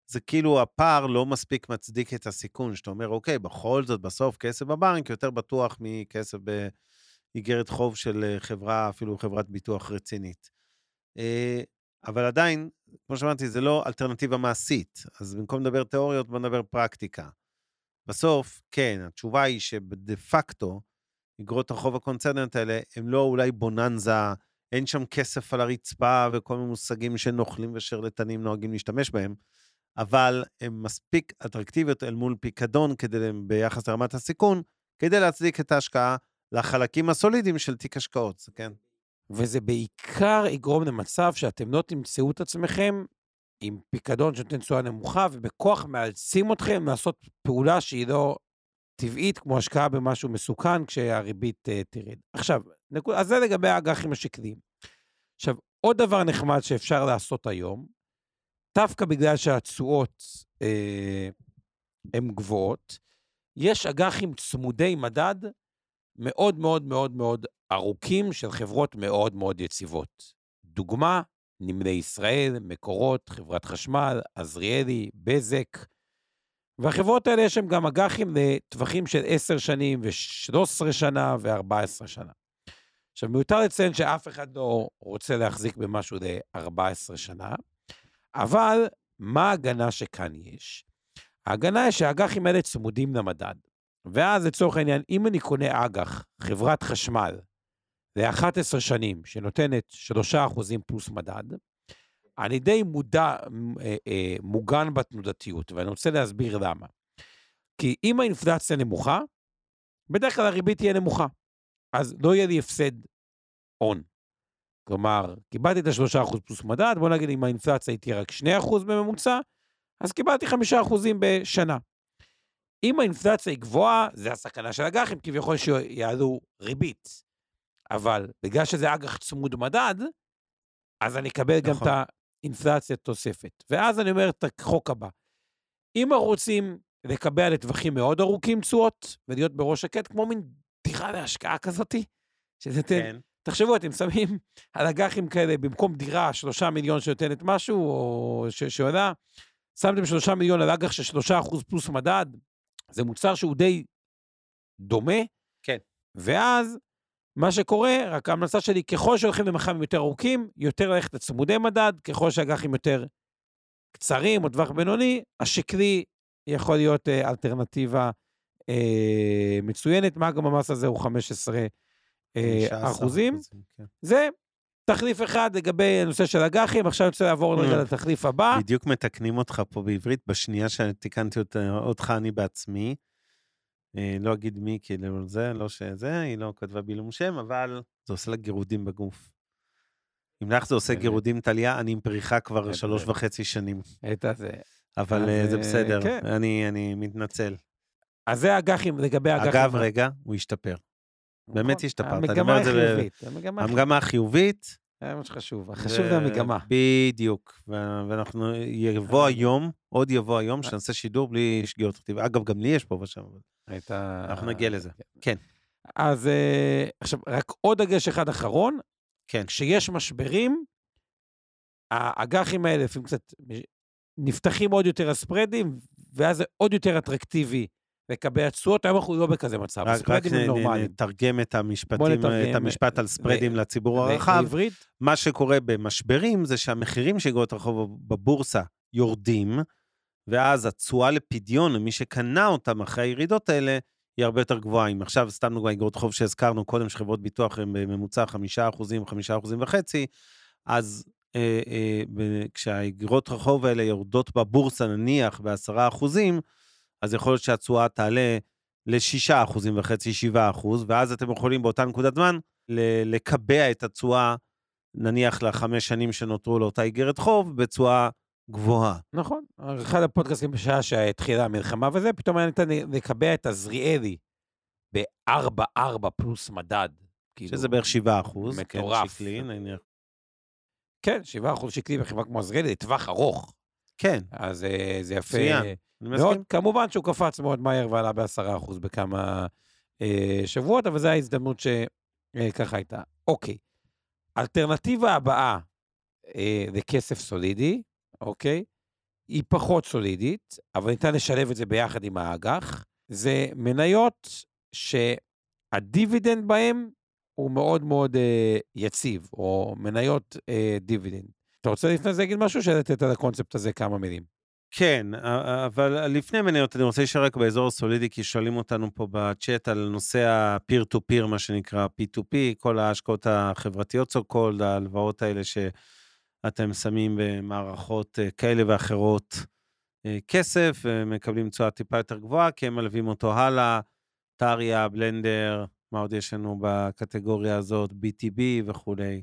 זה כאילו הפער לא מספיק מצדיק את הסיכון, שאתה אומר, אוקיי, בכל זאת, בסוף כסף בבנק יותר בטוח מכסף באיגרת חוב של חברה, אפילו חברת ביטוח רצינית. אה, אבל עדיין, כמו שאמרתי, זה לא אלטרנטיבה מעשית, אז במקום לדבר תיאוריות, בוא נדבר פרקטיקה. בסוף, כן, התשובה היא שדה פקטו, אגרות החוב הקונצרניות האלה, הן לא אולי בוננזה אין שם כסף על הרצפה וכל מיני מושגים שנוכלים ושרלטנים נוהגים להשתמש בהם, אבל הן מספיק אטרקטיביות אל מול פיקדון כדי, ביחס לרמת הסיכון, כדי להצדיק את ההשקעה לחלקים הסולידיים של תיק השקעות, כן? וזה בעיקר יגרום למצב שאתם לא תמצאו את עצמכם עם פיקדון שנותן תשואה נמוכה, ובכוח מאלצים אתכם לעשות פעולה שהיא לא טבעית, כמו השקעה במשהו מסוכן, כשהריבית uh, תרד. עכשיו, נקוד, אז זה לגבי האג"חים השקליים. עכשיו, עוד דבר נחמד שאפשר לעשות היום, דווקא בגלל שהתשואות אה, הן גבוהות, יש אג"חים צמודי מדד מאוד מאוד מאוד מאוד ארוכים של חברות מאוד מאוד יציבות. דוגמה, נמלי ישראל, מקורות, חברת חשמל, עזריאלי, בזק. והחברות האלה יש להם גם אג"חים לטווחים של 10 שנים ו-13 שנה ו-14 שנה. עכשיו, מיותר לציין שאף אחד לא רוצה להחזיק במשהו ל-14 שנה, אבל מה ההגנה שכאן יש? ההגנה היא שהאג"חים האלה צמודים למדד, ואז לצורך העניין, אם אני קונה אג"ח, חברת חשמל, ל-11 שנים, שנותנת 3% פלוס מדד, אני די מודע, אה, אה, מוגן בתנודתיות, ואני רוצה להסביר למה. כי אם האינפלציה נמוכה, בדרך כלל הריבית תהיה נמוכה. אז לא יהיה לי הפסד הון. כלומר, קיבלתי את ה-3% פלוס מדד, בוא נגיד אם האינפלציה היא תהיה רק 2% בממוצע, אז קיבלתי 5% בשנה. אם האינפלציה היא גבוהה, זה הסכנה של אג"חים, כביכול שיעלו ריבית. אבל בגלל שזה אג"ח צמוד מדד, אז אני אקבל נכון. גם את האינפלציה תוספת. ואז אני אומר את החוק הבא. אם רוצים לקבע לטווחים מאוד ארוכים תשואות, ולהיות בראש שקט, כמו מין דירה להשקעה כזאתי, שזה כן. תן... תחשבו, אתם שמים על אג"חים כאלה, במקום דירה, שלושה מיליון שנותנת משהו, או ש- שעולה, שמתם שלושה מיליון על אג"ח של שלושה אחוז פלוס מדד, זה מוצר שהוא די דומה. כן. ואז, מה שקורה, רק ההמלצה שלי, ככל שהולכים למח"מים יותר ארוכים, יותר ללכת לצמודי מדד, ככל שהאג"חים יותר קצרים או טווח בינוני, השקלי יכול להיות אה, אלטרנטיבה אה, מצוינת. מה גם המס הזה הוא 15 אה, אחוזים. כן. זה תחליף אחד לגבי הנושא של אג"חים, עכשיו אני רוצה לעבור רגע לתחליף הבא. בדיוק מתקנים אותך פה בעברית, בשנייה שתיקנתי אותך אני בעצמי. אה, לא אגיד מי, כאילו זה, לא שזה, היא לא כתבה בעילום שם, אבל זה עושה לה גירודים בגוף. אם לך זה עושה גירודים, טליה, אני עם פריחה כבר שלוש וחצי שנים. את זה. אבל אה, זה בסדר, כן. אני מתנצל. אז זה אג"חים, לגבי אג"חים. אגב, רגע, הוא השתפר. באמת נכון. השתפרת. המגמה החיובית. המגמה החיובית. זה מה שחשוב, החשוב זה המגמה. בדיוק, ואנחנו, יבוא היום, עוד יבוא היום, שנעשה שידור בלי שגיאות כתיב. אגב, גם לי יש פה ושם, אבל אנחנו נגיע לזה. כן. כן. אז אה, עכשיו, רק עוד דגש אחד אחרון. כן. כשיש משברים, האג"חים האלה לפעמים קצת נפתחים עוד יותר הספרדים, ואז זה עוד יותר אטרקטיבי לקבע תשואות, היום אנחנו לא בכזה מצב, הספרדים הם נורמליים. רק נתרגם את המשפטים, את המשפט על ספרדים לציבור הרחב. לעברית? מה שקורה במשברים זה שהמחירים של אגרות הרחוב בבורסה יורדים, ואז התשואה לפדיון למי שקנה אותם אחרי הירידות האלה, היא הרבה יותר גבוהה. אם עכשיו, סתם דוגמא, אגרות חוב שהזכרנו קודם, שחברות ביטוח הן בממוצע 5%, 5% וחצי, אז אה, אה, כשהאגרות רחוב האלה יורדות בבורסה, נניח, ב-10 אחוזים, אז יכול להיות שהתשואה תעלה ל-6 אחוזים וחצי, 7 אחוז, ואז אתם יכולים באותה נקודת זמן לקבע את התשואה, נניח לחמש שנים שנותרו לאותה איגרת חוב, בתשואה גבוהה. נכון. אחד הפודקאסטים בשעה שהתחילה המלחמה וזה, פתאום היה ניתן לקבע את עזריאלי ב-4-4 פלוס מדד. כאילו, שזה בערך 7 אחוז. כן, מטורף. שקלי, נניח. כן, 7 אחוז שקלי בחברה כמו עזריאלי, לטווח ארוך. כן. אז אה, זה יפה. מצוין. מאוד, כמובן שהוא קפץ מאוד מהר ועלה ב-10% בכמה אה, שבועות, אבל זו ההזדמנות שככה אה, הייתה. אוקיי. אלטרנטיבה הבאה אה, לכסף סולידי, אוקיי? היא פחות סולידית, אבל ניתן לשלב את זה ביחד עם האג"ח. זה מניות שהדיבידנד בהן הוא מאוד מאוד אה, יציב, או מניות אה, דיבידנד. אתה רוצה לפני זה להגיד משהו, שלתת על הקונספט הזה כמה מילים? כן, אבל לפני מניות, אני רוצה להישאר רק באזור הסולידי, כי שואלים אותנו פה בצ'אט על נושא ה-peer to peer, מה שנקרא P2P, כל ההשקעות החברתיות, so called, ההלוואות האלה שאתם שמים במערכות אה, כאלה ואחרות אה, כסף, ומקבלים תשואה טיפה יותר גבוהה, כי הם מלווים אותו הלאה, טריה, בלנדר, מה עוד יש לנו בקטגוריה הזאת, BTB וכולי.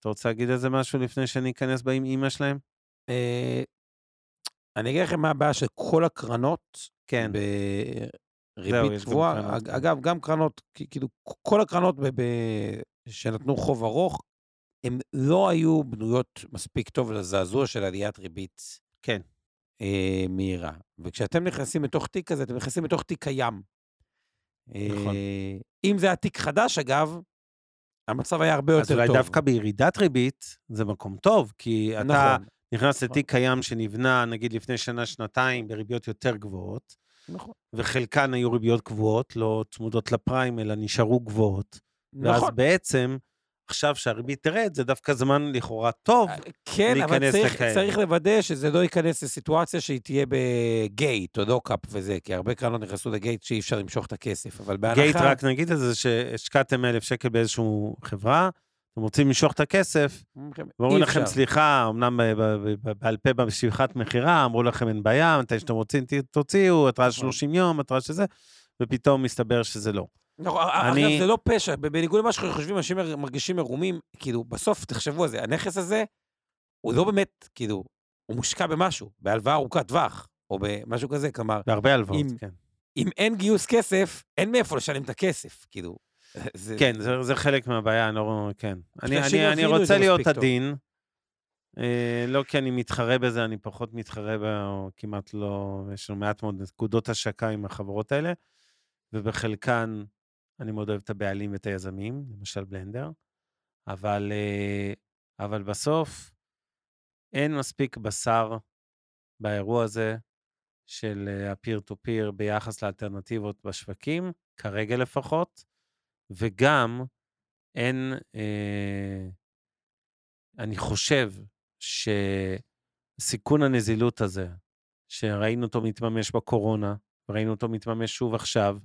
אתה רוצה להגיד איזה משהו לפני שאני אכנס בה עם אימא שלהם? אה, אני אגיד לכם מה הבעיה של כל הקרנות, כן, בריבית גבוהה. אגב, גם קרנות, כאילו, כל הקרנות ב- ב- שנתנו חוב ארוך, הן לא היו בנויות מספיק טוב לזעזוע של עליית ריבית כן. אה, מהירה. וכשאתם נכנסים לתוך תיק כזה, אתם נכנסים לתוך תיק קיים. נכון. אה, אם זה היה תיק חדש, אגב, המצב היה הרבה יותר טוב. אז אולי דווקא בירידת ריבית זה מקום טוב, כי אתה נכון. נכנס לתיק קיים שנבנה, נגיד לפני שנה, שנתיים, בריביות יותר גבוהות, נכון. וחלקן היו ריביות קבועות, לא צמודות לפריים, אלא נשארו גבוהות. נכון. ואז בעצם עכשיו שהריבית תרד, זה דווקא זמן לכאורה טוב. כן, אבל להיכנס צריך, לכאלה. צריך לוודא שזה לא ייכנס לסיטואציה שהיא תהיה בגייט או דוקאפ וזה, כי הרבה קרנות נכנסו לגייט שאי אפשר למשוך את הכסף, אבל בהנחה... גייט, רק נגיד את זה, שהשקעתם אלף שקל באיזושהי חברה, אתם רוצים למשוך את הכסף, ואומרים לכם. סליחה, אמנם ב- בעל פה במשיכת מכירה, אמרו לכם אין בעיה, מתי שאתם רוצים תוציאו, התראה נכון. 30 יום, התראה שזה, ופתאום מסתבר שזה לא. נכון, אני- אגב, זה לא פשע, בניגוד למה שחושבים, אנשים מר- מרגישים מרומים, כאילו, בסוף, תחשבו על זה, הנכס הזה, הוא לא באמת, כאילו, הוא מושקע במשהו, בהלוואה ארוכת טווח, או במשהו כזה, כלומר, בהרבה הלוואות, כן. אם אין גיוס כסף, אין מאיפה לשלם את הכסף, כאילו. זה- כן, זה, זה חלק מהבעיה, אני לא... כן. אני, אני, אני רוצה להיות. עדין, אה, לא כי אני מתחרה בזה, אני פחות מתחרה, ב, או כמעט לא, יש לנו מעט מאוד נקודות השקה עם החברות האלה, ובחלקן אני מאוד אוהב את הבעלים ואת היזמים, למשל בלנדר, אבל, אה, אבל בסוף אין מספיק בשר באירוע הזה של ה-peer to peer ביחס לאלטרנטיבות בשווקים, כרגע לפחות, וגם אין, אה, אני חושב שסיכון הנזילות הזה, שראינו אותו מתממש בקורונה, וראינו אותו מתממש שוב עכשיו,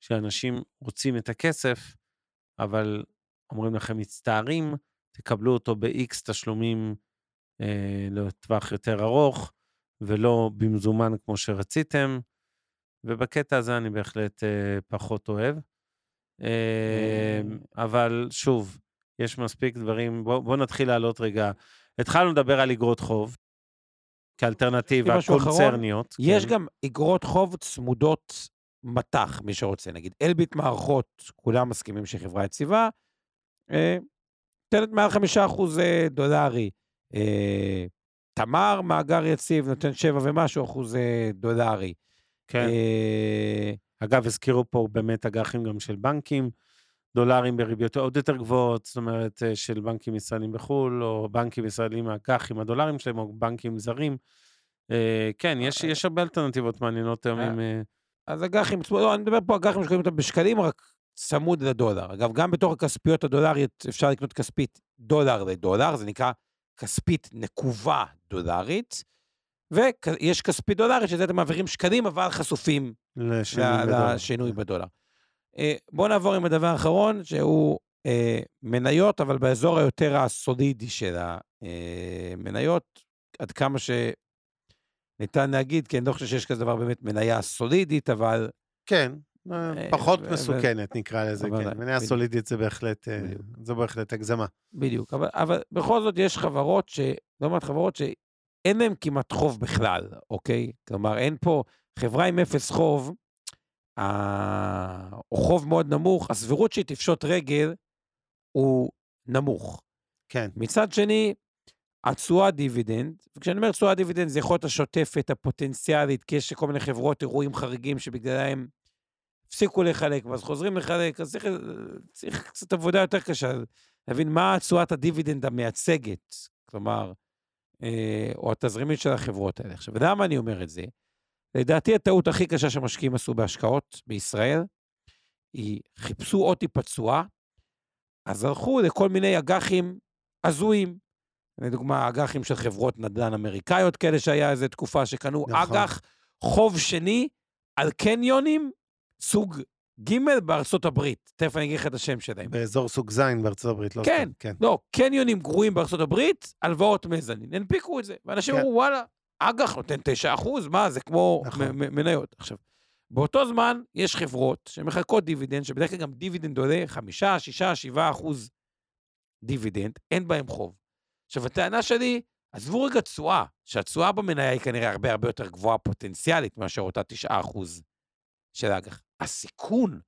שאנשים רוצים את הכסף, אבל אומרים לכם, מצטערים, תקבלו אותו ב-X תשלומים אה, לטווח יותר ארוך, ולא במזומן כמו שרציתם, ובקטע הזה אני בהחלט אה, פחות אוהב. אה, אבל שוב, יש מספיק דברים, בואו בוא נתחיל לעלות רגע. התחלנו לדבר על אגרות חוב, כאלטרנטיבה משהו אחרון? קונצרניות. יש כן. גם אגרות חוב צמודות מטח, מי שרוצה, נגיד אלביט מערכות, כולם מסכימים שהיא חברה יציבה, אה, נותנת מעל חמישה אחוז אה, דולרי. אה, תמר, מאגר יציב, נותן שבע ומשהו אחוז אה, דולרי. כן. אה, אגב, הזכירו פה באמת אג"חים גם של בנקים, דולרים בריביות עוד יותר גבוהות, זאת אומרת, אה, של בנקים ישראלים בחו"ל, או בנקים ישראלים האג"חים, הדולרים שלהם, או בנקים זרים. אה, כן, יש, יש הרבה אלטרנטיבות מעניינות היום עם... אה, אז אג"חים, לא, אני מדבר פה אג"חים שקוראים אותם בשקלים, רק צמוד לדולר. אגב, גם בתוך הכספיות הדולריות אפשר לקנות כספית דולר לדולר, זה נקרא כספית נקובה דולרית, ויש כספית דולרית, שזה אתם מעבירים שקלים, אבל חשופים לשינוי בדולר. אה, בואו נעבור עם הדבר האחרון, שהוא אה, מניות, אבל באזור היותר הסולידי של המניות, עד כמה שניתן להגיד, כי אני לא חושב שיש כזה דבר באמת מניה סולידית, אבל כן, אה, אה, פחות ו- מסוכנת נקרא לזה, כן. מניה. סולידית זה בהחלט, אה. זו בהחלט הגזמה. בדיוק. אבל, אבל בכל זאת יש חברות, ש... לא מעט חברות שאין להן כמעט חוב בכלל, אוקיי? כלומר, אין פה חברה עם אפס חוב, או חוב מאוד נמוך, הסבירות שהיא תפשוט רגל הוא נמוך. כן, מצד שני, התשואה דיבידנד, וכשאני אומר תשואה דיבידנד זה יכול להיות השוטפת, הפוטנציאלית, כי יש כל מיני חברות, אירועים חריגים שבגללם הפסיקו לחלק, ואז חוזרים לחלק, אז צריך, צריך קצת עבודה יותר קשה, להבין מה תשואת הדיבידנד המייצגת, כלומר, או התזרימית של החברות האלה. עכשיו, למה אני אומר את זה? לדעתי הטעות הכי קשה שמשקיעים עשו בהשקעות בישראל, היא חיפשו עוד טיפה תשואה, אז הלכו לכל מיני אג"חים הזויים. לדוגמה, אג"חים של חברות נדל"ן אמריקאיות כאלה, שהיה איזו תקופה שקנו נכון. אג"ח חוב שני על קניונים סוג ג' בארצות הברית. תכף אני אגיד לך את השם שלהם. באזור סוג זין בארצות הברית, לא כן. סתם, כן. לא, קניונים גרועים בארצות הברית, הלוואות mezzanine. הנפיקו את זה. ואנשים כן. אמרו, וואלה, אג"ח נותן 9 אחוז, מה, זה כמו נכון. מניות. עכשיו, באותו זמן יש חברות שמחלקות דיבידנד, שבדרך כלל גם דיבידנד עולה 5, 6, 7 אחוז דיבידנד, אין בהם חוב. עכשיו, הטענה שלי, עזבו רגע תשואה, שהתשואה במניה היא כנראה הרבה הרבה יותר גבוהה פוטנציאלית מאשר אותה 9 אחוז של האג"ח. הסיכון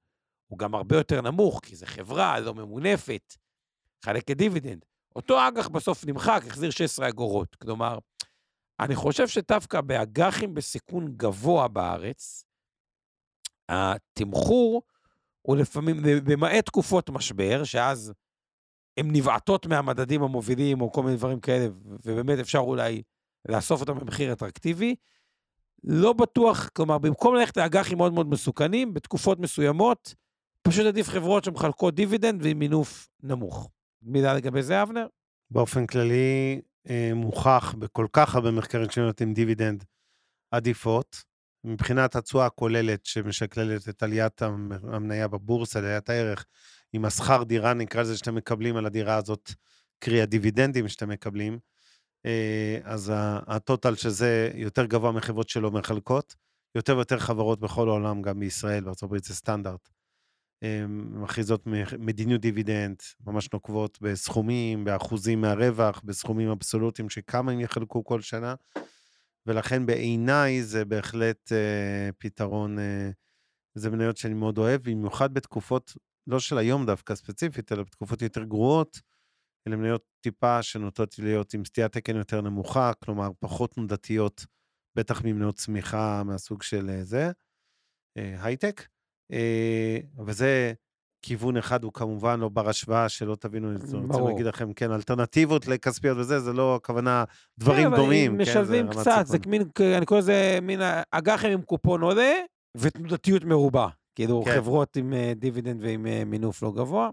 הוא גם הרבה יותר נמוך, כי זו חברה לא ממונפת, חלק כדיבידנד. אותו אג"ח בסוף נמחק, החזיר 16 אגורות. כלומר, אני חושב שדווקא באג"חים בסיכון גבוה בארץ, התמחור הוא לפעמים, למעט תקופות משבר, שאז הן נבעטות מהמדדים המובילים או כל מיני דברים כאלה, ובאמת אפשר אולי לאסוף אותם במחיר אטרקטיבי. לא בטוח, כלומר, במקום ללכת לאג"חים מאוד מאוד מסוכנים, בתקופות מסוימות, פשוט עדיף חברות שמחלקות דיבידנד ועם מינוף נמוך. מילה לגבי זה, אבנר? באופן כללי, אה, מוכח בכל כך הרבה מחקרים שנותנים דיבידנד עדיפות. מבחינת התשואה הכוללת שמשקללת את עליית המ- המניה בבורסה, עליית הערך, עם השכר דירה, נקרא לזה, שאתם מקבלים על הדירה הזאת, קרי הדיבידנדים שאתם מקבלים, אז ה- הטוטל שזה יותר גבוה מחברות שלא מחלקות, יותר ויותר חברות בכל העולם, גם בישראל, הברית זה סטנדרט. אה, מכריזות מדיניות דיבידנד, ממש נוקבות בסכומים, באחוזים מהרווח, בסכומים אבסולוטיים שכמה הם יחלקו כל שנה, ולכן בעיניי זה בהחלט אה, פתרון, אה, זה מניות שאני מאוד אוהב, במיוחד בתקופות, לא של היום דווקא ספציפית, אלא בתקופות יותר גרועות, אלה מניות טיפה שנוטות להיות עם סטיית תקן יותר נמוכה, כלומר פחות תנודתיות, בטח ממניות צמיחה מהסוג של אה, זה, אה, הייטק. אה, וזה כיוון אחד, הוא כמובן לא בר השוואה, שלא תבינו, אני רוצה. להגיד לכם, כן, אלטרנטיבות לכספיות וזה, זה לא הכוונה דברים כן, אבל דומים. כן, זה משלבים רמת קצת, זה. מין, אני קורא לזה מין אג"חים עם קופון עולה ותנודתיות מרובה. כאילו, כן. חברות עם דיבידנד ועם מינוף לא גבוה.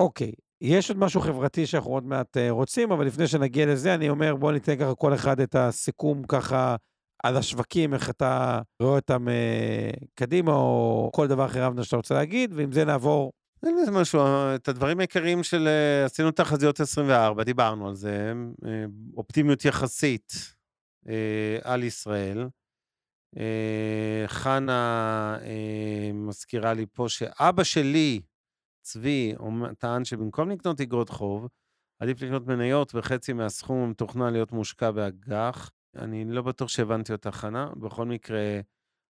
אוקיי, יש עוד משהו חברתי שאנחנו עוד מעט אה, רוצים, אבל לפני שנגיע לזה, אני אומר, בואו ניתן ככה כל אחד את הסיכום ככה על השווקים, איך אתה רואה אותם אה, קדימה, או כל דבר אחר אבנר שאתה רוצה להגיד, ועם זה נעבור אין לזה משהו, את הדברים העיקריים של אה, עשינו תחזיות 24, דיברנו על זה, אה, אופטימיות יחסית אה, על ישראל. אה, חנה אה, מזכירה לי פה שאבא שלי, צבי, טען שבמקום לקנות אגרות חוב, עדיף לקנות מניות וחצי מהסכום המתוכנן להיות מושקע באג"ח. אני לא בטוח שהבנתי אותה, חנה. בכל מקרה,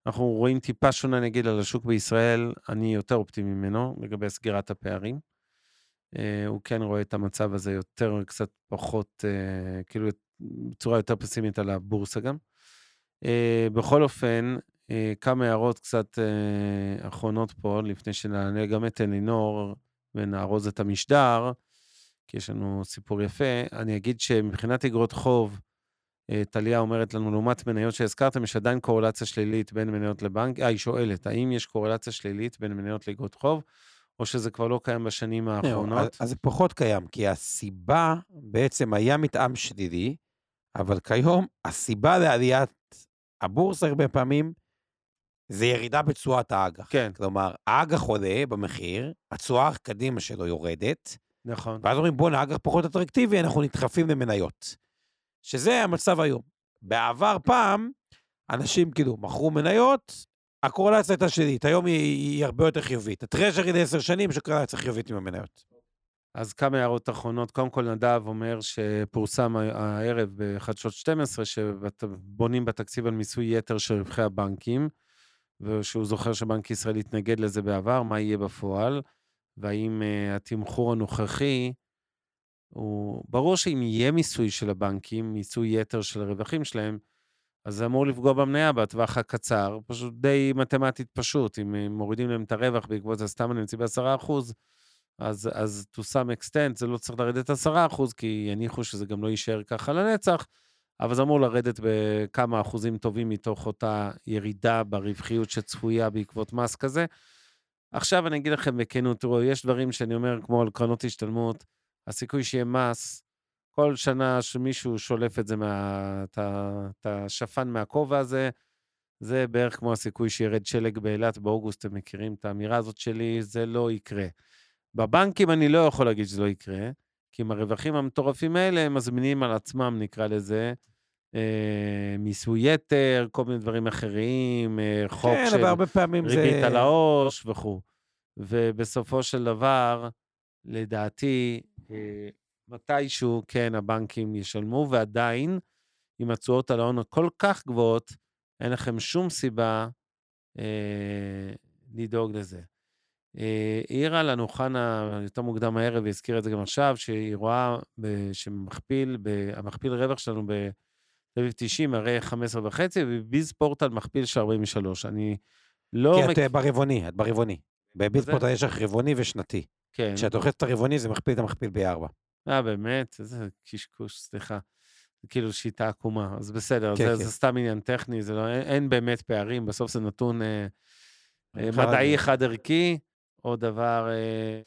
אנחנו רואים טיפה שונה, נגיד, על השוק בישראל, אני יותר אופטימי ממנו לגבי סגירת הפערים. אה, הוא כן רואה את המצב הזה יותר, קצת פחות, אה, כאילו, בצורה יותר פסימית על הבורסה גם. אה, בכל אופן, כמה הערות קצת אה, אחרונות פה, לפני שנעלה גם את אלינור ונארוז את המשדר, כי יש לנו סיפור יפה. אני אגיד שמבחינת אגרות חוב, אה, טליה אומרת לנו, לעומת מניות שהזכרתם, יש עדיין קורלציה שלילית בין מניות לבנק. אה, היא שואלת, האם יש קורלציה שלילית בין מניות לאגרות חוב, או שזה כבר לא קיים בשנים האחרונות? אז, אז זה פחות קיים, כי הסיבה, בעצם היה מתאם שלילי, אבל כיום הסיבה לעליית הבורסה הרבה פעמים זה ירידה בתשואת האג"ח. כן, כלומר, האג"ח עולה במחיר, התשואה קדימה שלו יורדת, נכון. ואז אומרים, בואנה, האג"ח פחות אטרקטיבי, אנחנו נדחפים למניות. שזה המצב היום. בעבר פעם, אנשים כאילו מכרו מניות, הקורלציה הייתה שלילית, היום היא, היא הרבה יותר חיובית. הטרז'רי לעשר שנים, יש קורלציה חיובית עם המניות. אז כמה הערות אחרונות. קודם כל, נדב אומר שפורסם הערב בחדשות 12, שבונים בתקציב על מיסוי יתר של רווחי הבנקים, ושהוא זוכר שבנק ישראל התנגד לזה בעבר, מה יהיה בפועל, והאם uh, התמחור הנוכחי, הוא... ברור שאם יהיה מיסוי של הבנקים, מיסוי יתר של הרווחים שלהם, אז זה אמור לפגוע במניה בטווח הקצר, פשוט די מתמטית פשוט. אם אה, מורידים להם את הרווח בעקבות זה, סתם אני מציב ב-10%, אז, אז to some extent זה לא צריך לרדת 10%, כי יניחו שזה גם לא יישאר ככה לנצח, אבל זה אמור לרדת בכמה אחוזים טובים מתוך אותה ירידה ברווחיות שצפויה בעקבות מס כזה. עכשיו אני אגיד לכם בכנות, תראו, יש דברים שאני אומר, כמו על קרנות השתלמות, הסיכוי שיהיה מס, כל שנה שמישהו שולף את זה, מה, את השפן מהכובע הזה, זה בערך כמו הסיכוי שירד שלג באילת באוגוסט, אתם מכירים את האמירה הזאת שלי, זה לא יקרה. בבנקים אני לא יכול להגיד שזה לא יקרה, כי עם הרווחים המטורפים האלה, הם מזמינים על עצמם, נקרא לזה, אה, מיסוי יתר, כל מיני דברים אחרים, אה, חוק כן, של פעמים זה... ריבית על העו"ש וכו'. ובסופו של דבר, לדעתי, אה, מתישהו, כן, הבנקים ישלמו, ועדיין, עם התשואות על ההון הכל כך גבוהות, אין לכם שום סיבה אה, לדאוג לזה. אה, העירה לנו חנה יותר מוקדם הערב, והזכירה את זה גם עכשיו, שהיא רואה שמכפיל, המכפיל רווח שלנו בתל אביב 90 הרי 15 וחצי, ובביז פורטל מכפיל של 43. אני לא... כי את מכ- אה, ברבעוני, את ברבעוני. בביטפורט יש לך רבעוני ושנתי. כן. כשאת אוכלת את הרבעוני, זה מכפיל את המכפיל בארבע. אה, באמת? איזה קשקוש, סליחה. כאילו שיטה עקומה, אז בסדר, כן, זה, כן. זה סתם עניין טכני, זה לא, אין, אין באמת פערים, בסוף זה נתון אה, אה, חד- מדעי חד-ערכי, עוד דבר, אה,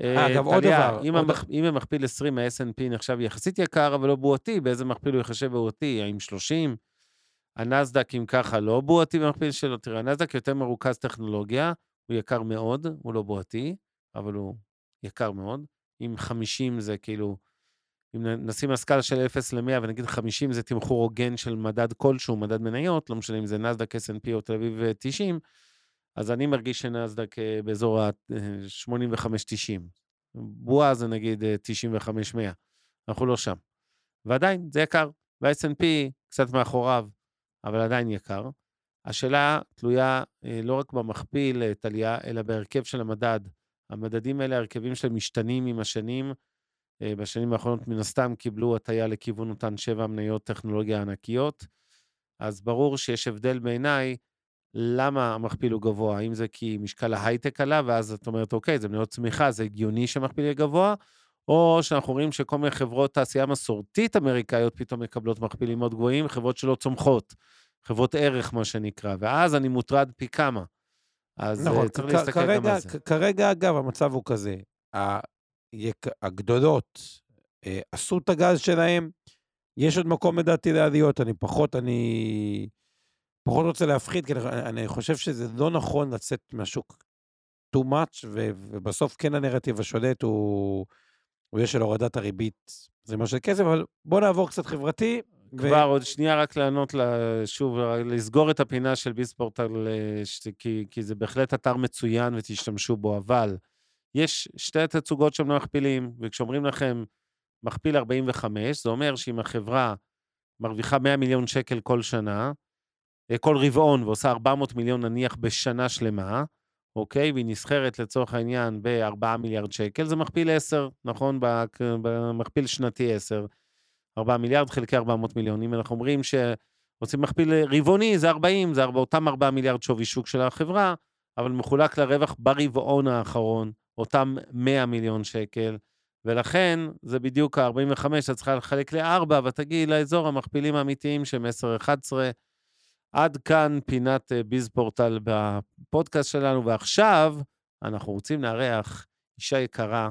אה, אגב, עוד דבר, אם, עוד- המכ... אם במכפיל 20 ה-S&P נחשב יחסית יקר, אבל לא בועתי, באיזה מכפיל הוא יחשב בועתי? האם 30? הנסדק, אם ככה, לא בועתי במכפיל שלו. תראה, הנסדק יותר מרוכז טכנולוגיה, הוא יקר מאוד, הוא לא בועתי, אבל הוא יקר מאוד. אם 50 זה כאילו, אם נשים על סקאלה של 0 ל-100 ונגיד 50 זה תמחור הוגן של מדד כלשהו, מדד מניות, לא משנה אם זה נסדק, S&P או תל אביב אה, 90, אז אני מרגיש שנסדק אה, באזור ה-85-90. בועה זה נגיד אה, 95-100, אנחנו לא שם. ועדיין, זה יקר. וה-S&P קצת מאחוריו, אבל עדיין יקר. השאלה תלויה אה, לא רק במכפיל, אה, טליה, אלא בהרכב של המדד. המדדים האלה, ההרכבים שלהם משתנים עם השנים. אה, בשנים האחרונות, מן הסתם, קיבלו הטיה לכיוון אותן שבע מניות טכנולוגיה ענקיות. אז ברור שיש הבדל בעיניי למה המכפיל הוא גבוה. האם זה כי משקל ההייטק עלה, ואז את אומרת, אוקיי, זה מניות צמיחה, זה הגיוני שהמכפיל יהיה גבוה, או שאנחנו רואים שכל מיני חברות תעשייה מסורתית אמריקאיות פתאום מקבלות מכפילים מאוד גבוהים, חברות שלא צומחות, חברות ערך, מה שנקרא, ואז אני מוטרד פי כמה. אז נכון, אה, צריך כ- להסתכל גם כרגע, על זה. כרגע, אגב, המצב הוא כזה. הגדולות אה, עשו את הגז שלהם, יש עוד מקום לדעתי לעליות, אני פחות, אני פחות רוצה להפחיד, כי אני, חושב שזה לא נכון לצאת מהשוק too much, ו, ובסוף כן הנרטיב השולט הוא, הוא יהיה של הורדת הריבית, זה מה של כסף, אבל בוא נעבור קצת חברתי. ו- כבר עוד שנייה רק לענות, שוב, לסגור את הפינה של ביספורטל, אה, כי, כי זה בהחלט אתר מצוין ותשתמשו בו, אבל יש שתי תצוגות שהם לא מכפילים, וכשאומרים לכם מכפיל 45, זה אומר שאם החברה מרוויחה 100 מיליון שקל כל שנה, כל רבעון, ועושה 400 מיליון נניח בשנה שלמה, אוקיי? והיא נסחרת לצורך העניין ב-4 מיליארד שקל, זה מכפיל 10, נכון? במכפיל שנתי 10. 4 מיליארד חלקי 400 מיליון. אם אנחנו אומרים שרוצים מכפיל רבעוני, זה 40, זה אותם 4 מיליארד שווי שוק של החברה, אבל מחולק לרווח ברבעון האחרון, אותם 100 מיליון שקל, ולכן זה בדיוק ה-45, את צריכה לחלק ל-4, ותגיעי לאזור המכפילים האמיתיים שהם 10-11. עד כאן פינת אה, ביז פורטל בפודקאסט שלנו, ועכשיו אנחנו רוצים לארח אישה יקרה,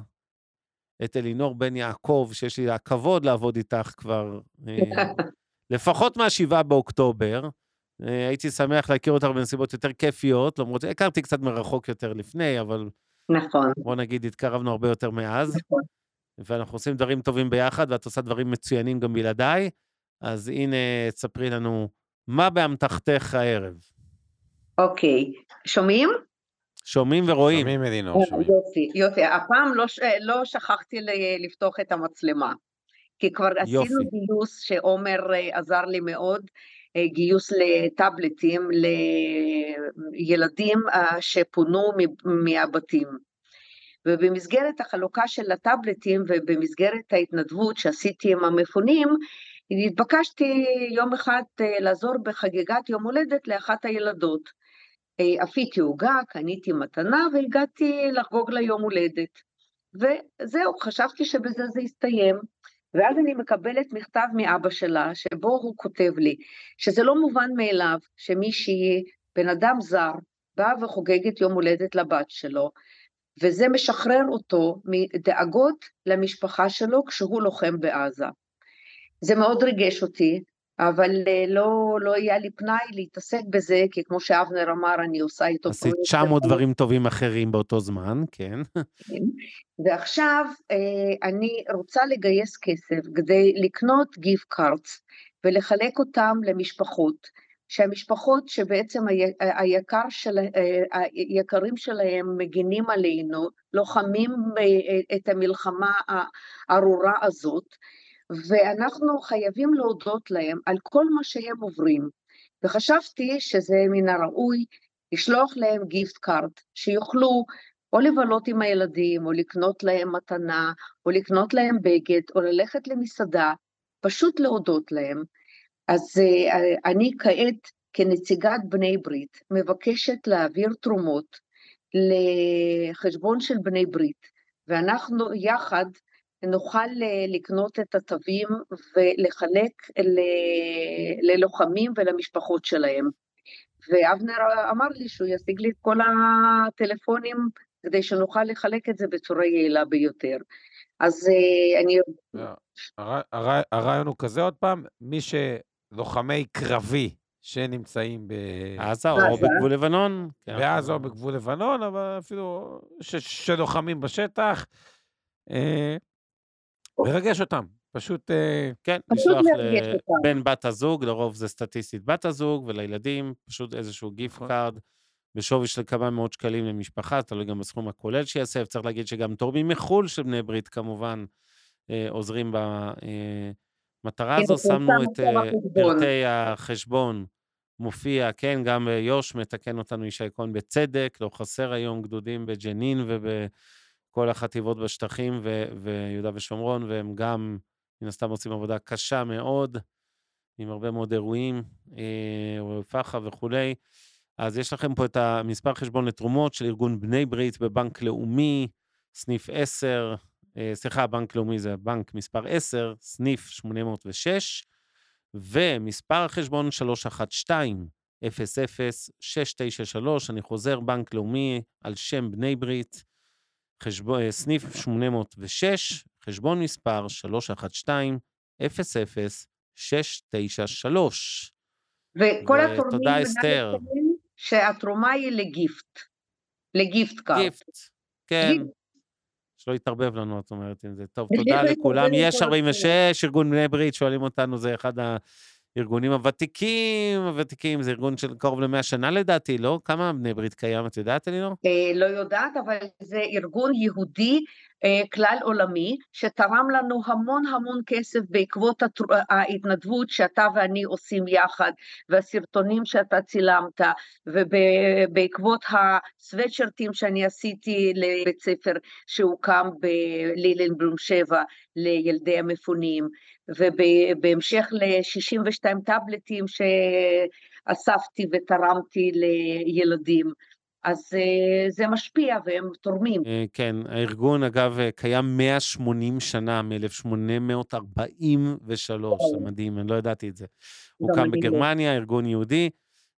את אלינור בן יעקב, שיש לי הכבוד לעבוד איתך כבר אה, לפחות מהשבעה באוקטובר. אה, הייתי שמח להכיר אותך בנסיבות יותר כיפיות, למרות שהכרתי קצת מרחוק יותר לפני, אבל נכון, בוא נגיד, התקרבנו הרבה יותר מאז, נכון. ואנחנו עושים דברים טובים ביחד, ואת עושה דברים מצוינים גם בלעדיי. אז הנה, תספרי לנו מה באמתחתך הערב. אוקיי. שומעים? שומעים ורואים. שומעים אלינור, שומעים. יופי, יופי. הפעם לא, ש- לא שכחתי ל- לפתוח את המצלמה, כי כבר עשינו יופי. גיוס שעומר אה, עזר לי מאוד, אה, גיוס לטאבלטים לילדים אה, שפונו מהבתים. ובמסגרת החלוקה של הטאבלטים ובמסגרת ההתנדבות שעשיתי עם המפונים, התבקשתי יום אחד אה, לעזור בחגיגת יום הולדת לאחת הילדות. אה, אפיתי עוגה, קניתי מתנה והגעתי לחגוג לה יום הולדת. וזהו, חשבתי שבזה זה יסתיים. ואז אני מקבלת מכתב מאבא שלה, שבו הוא כותב לי שזה לא מובן מאליו שמישהי, בן אדם זר, באה וחוגגת יום הולדת לבת שלו, וזה משחרר אותו מדאגות למשפחה שלו כשהוא לוחם בעזה. זה מאוד ריגש אותי, אבל אה, לא, לא היה לי פנאי להתעסק בזה, כי כמו שאבנר אמר, אני עושה איתו עשית פרויקט 900 גדול. דברים טובים אחרים באותו זמן, כן. ועכשיו אה, אני רוצה לגייס כסף כדי לקנות גיפט קארטס ולחלק אותם למשפחות, שהמשפחות שבעצם הי- היקר של, אה, היקרים שלהם מגינים עלינו, לוחמים את המלחמה הארורה הזאת, ואנחנו חייבים להודות להם על כל מה שהם עוברים. וחשבתי שזה מן הראוי לשלוח להם גיפט קארט, שיוכלו או לבלות עם הילדים, או לקנות להם מתנה, או לקנות להם בגד, או ללכת למסעדה, פשוט להודות להם. אז uh, אני כעת, כנציגת בני ברית, מבקשת להעביר תרומות לחשבון של בני ברית, ואנחנו יחד נוכל לקנות את התווים ולחלק ל- ללוחמים ולמשפחות שלהם. ואבנר אמר לי שהוא ישיג לי את כל הטלפונים כדי שנוכל לחלק את זה בצורה יעילה ביותר. אז אה, אני... הר- הר- הרעיון הוא כזה עוד פעם, מי שלוחמי קרבי שנמצאים ב... עזה או. בגבול לבנון. כן, בעזה או בגבול לבנון, אבל אפילו ש- שלוחמים בשטח, אה, מרגש אותם. פשוט, אה, כן, פשוט לשלוח. לבן בת הזוג, לרוב זה סטטיסטית בת הזוג, ולילדים, פשוט איזשהו gift נכון. card בשווי של כמה מאות שקלים למשפחה, תלוי גם בסכום הכולל שיסב. צריך להגיד שגם תורמים מחו"ל של בני ברית, כמובן, אה, עוזרים במטרה כן, הזו. שמנו את אה, בחשבון. פרטי החשבון. מופיע, כן, גם יו"ש מתקן אותנו ישי כהן בצדק, לא חסר היום גדודים בג'נין ובכל החטיבות בשטחים ו- ויהודה ושומרון, והם גם, מן הסתם, עושים עבודה קשה מאוד, עם הרבה מאוד אירועים, אה, אירועי פח"ע וכולי. אז יש לכם פה את המספר חשבון לתרומות של ארגון בני ברית בבנק לאומי, סניף 10, אה, סליחה, בנק לאומי זה בנק מספר 10, סניף 806, ומספר החשבון 312-00-693, אני חוזר, בנק לאומי על שם בני ברית, חשבון, אה, סניף 806, חשבון מספר 312-00-693. וכל ותודה, התורמים, מנהל אסתר. שהתרומה היא ל gift, ל gift card. gift, כן. gift. שלא יתערבב לנו, את אומרת, עם זה. טוב, תודה להתערבב לכולם. יש כל 46, ארגון בני ברית, שואלים אותנו, זה אחד הארגונים הוותיקים, הוותיקים, זה ארגון של קרוב ל-100 שנה לדעתי, לא? כמה בני ברית קיים, את יודעת, אלינור? אה, לא יודעת, אבל זה ארגון יהודי כלל עולמי, שתרם לנו המון המון כסף בעקבות התר- ההתנדבות שאתה ואני עושים יחד, והסרטונים שאתה צילמת, ובעקבות הסוואטשרטים שאני עשיתי לבית ספר שהוקם בלילנבלום 7 לילדי המפונים, ובהמשך ל-62 טאבלטים שאספתי ותרמתי לילדים. אז אה, זה משפיע והם תורמים. אה, כן, הארגון, אגב, אה, קיים 180 שנה, מ-1843, זה מדהים, אני לא ידעתי את זה. הוא קם. בגרמניה, ארגון יהודי,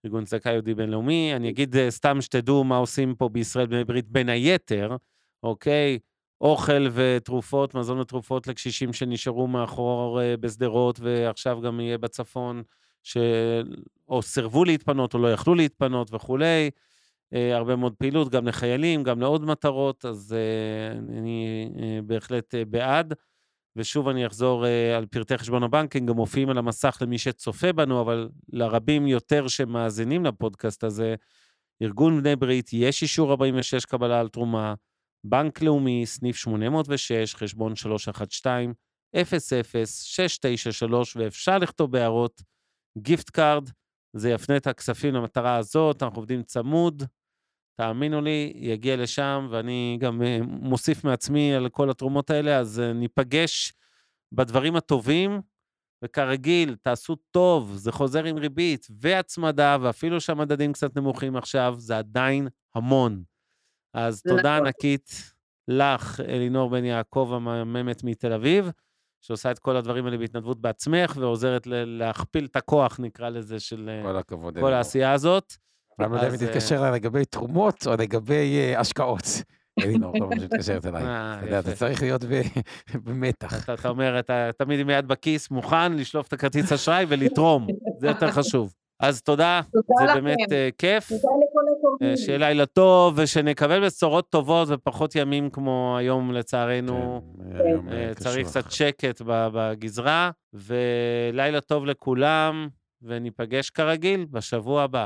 ארגון צדקה יהודי בינלאומי. אני אגיד אה, סתם שתדעו מה עושים פה בישראל בני ברית בין היתר, אוקיי? אוכל ותרופות, מזון ותרופות לקשישים שנשארו מאחור בשדרות, ועכשיו גם יהיה בצפון, ש... או סירבו להתפנות או לא יכלו להתפנות וכולי. אה, הרבה מאוד פעילות, גם לחיילים, גם לעוד מטרות, אז אה, אני אה, בהחלט בעד. ושוב אני אחזור על פרטי חשבון הבנק, הם גם מופיעים על המסך למי שצופה בנו, אבל לרבים יותר שמאזינים לפודקאסט הזה, ארגון בני ברית, יש אישור 46 קבלה על תרומה, בנק לאומי, סניף 806, חשבון 312-00-693, ואפשר לכתוב בהערות gift card, זה יפנה את הכספים למטרה הזאת, אנחנו עובדים צמוד, תאמינו לי, יגיע לשם, ואני גם אה, מוסיף מעצמי על כל התרומות האלה, אז אה, ניפגש בדברים הטובים, וכרגיל, תעשו טוב, זה חוזר עם ריבית והצמדה, ואפילו שהמדדים קצת נמוכים עכשיו, זה עדיין המון. אז תודה נכון. ענקית לך, אלינור בן יעקב המהממת מתל אביב, שעושה את כל הדברים האלה בהתנדבות בעצמך, ועוזרת להכפיל את הכוח, נקרא לזה, של אה, כל הכבוד. כל. העשייה הזאת. אני לא יודע אם אז, היא תתקשר אליי לגבי תרומות או לגבי אה, השקעות. אלינור, כל פעם שמתקשרת אליי. אה, אתה יודע, אתה יפה. צריך להיות במתח. אתה, אומר, אתה תמיד עם יד בכיס, מוכן לשלוף את הכרטיס אשראי ולתרום, זה יותר חשוב. אז תודה, תודה זה. באמת אה, כיף. תודה לכל התורמים. אה, שיהיה לילה טוב, ושנקבל בשורות טובות ופחות ימים כמו היום, לצערנו. כן, אה, אה, צריך. קצת שקט בגזרה, ולילה טוב לכולם, וניפגש כרגיל בשבוע הבא.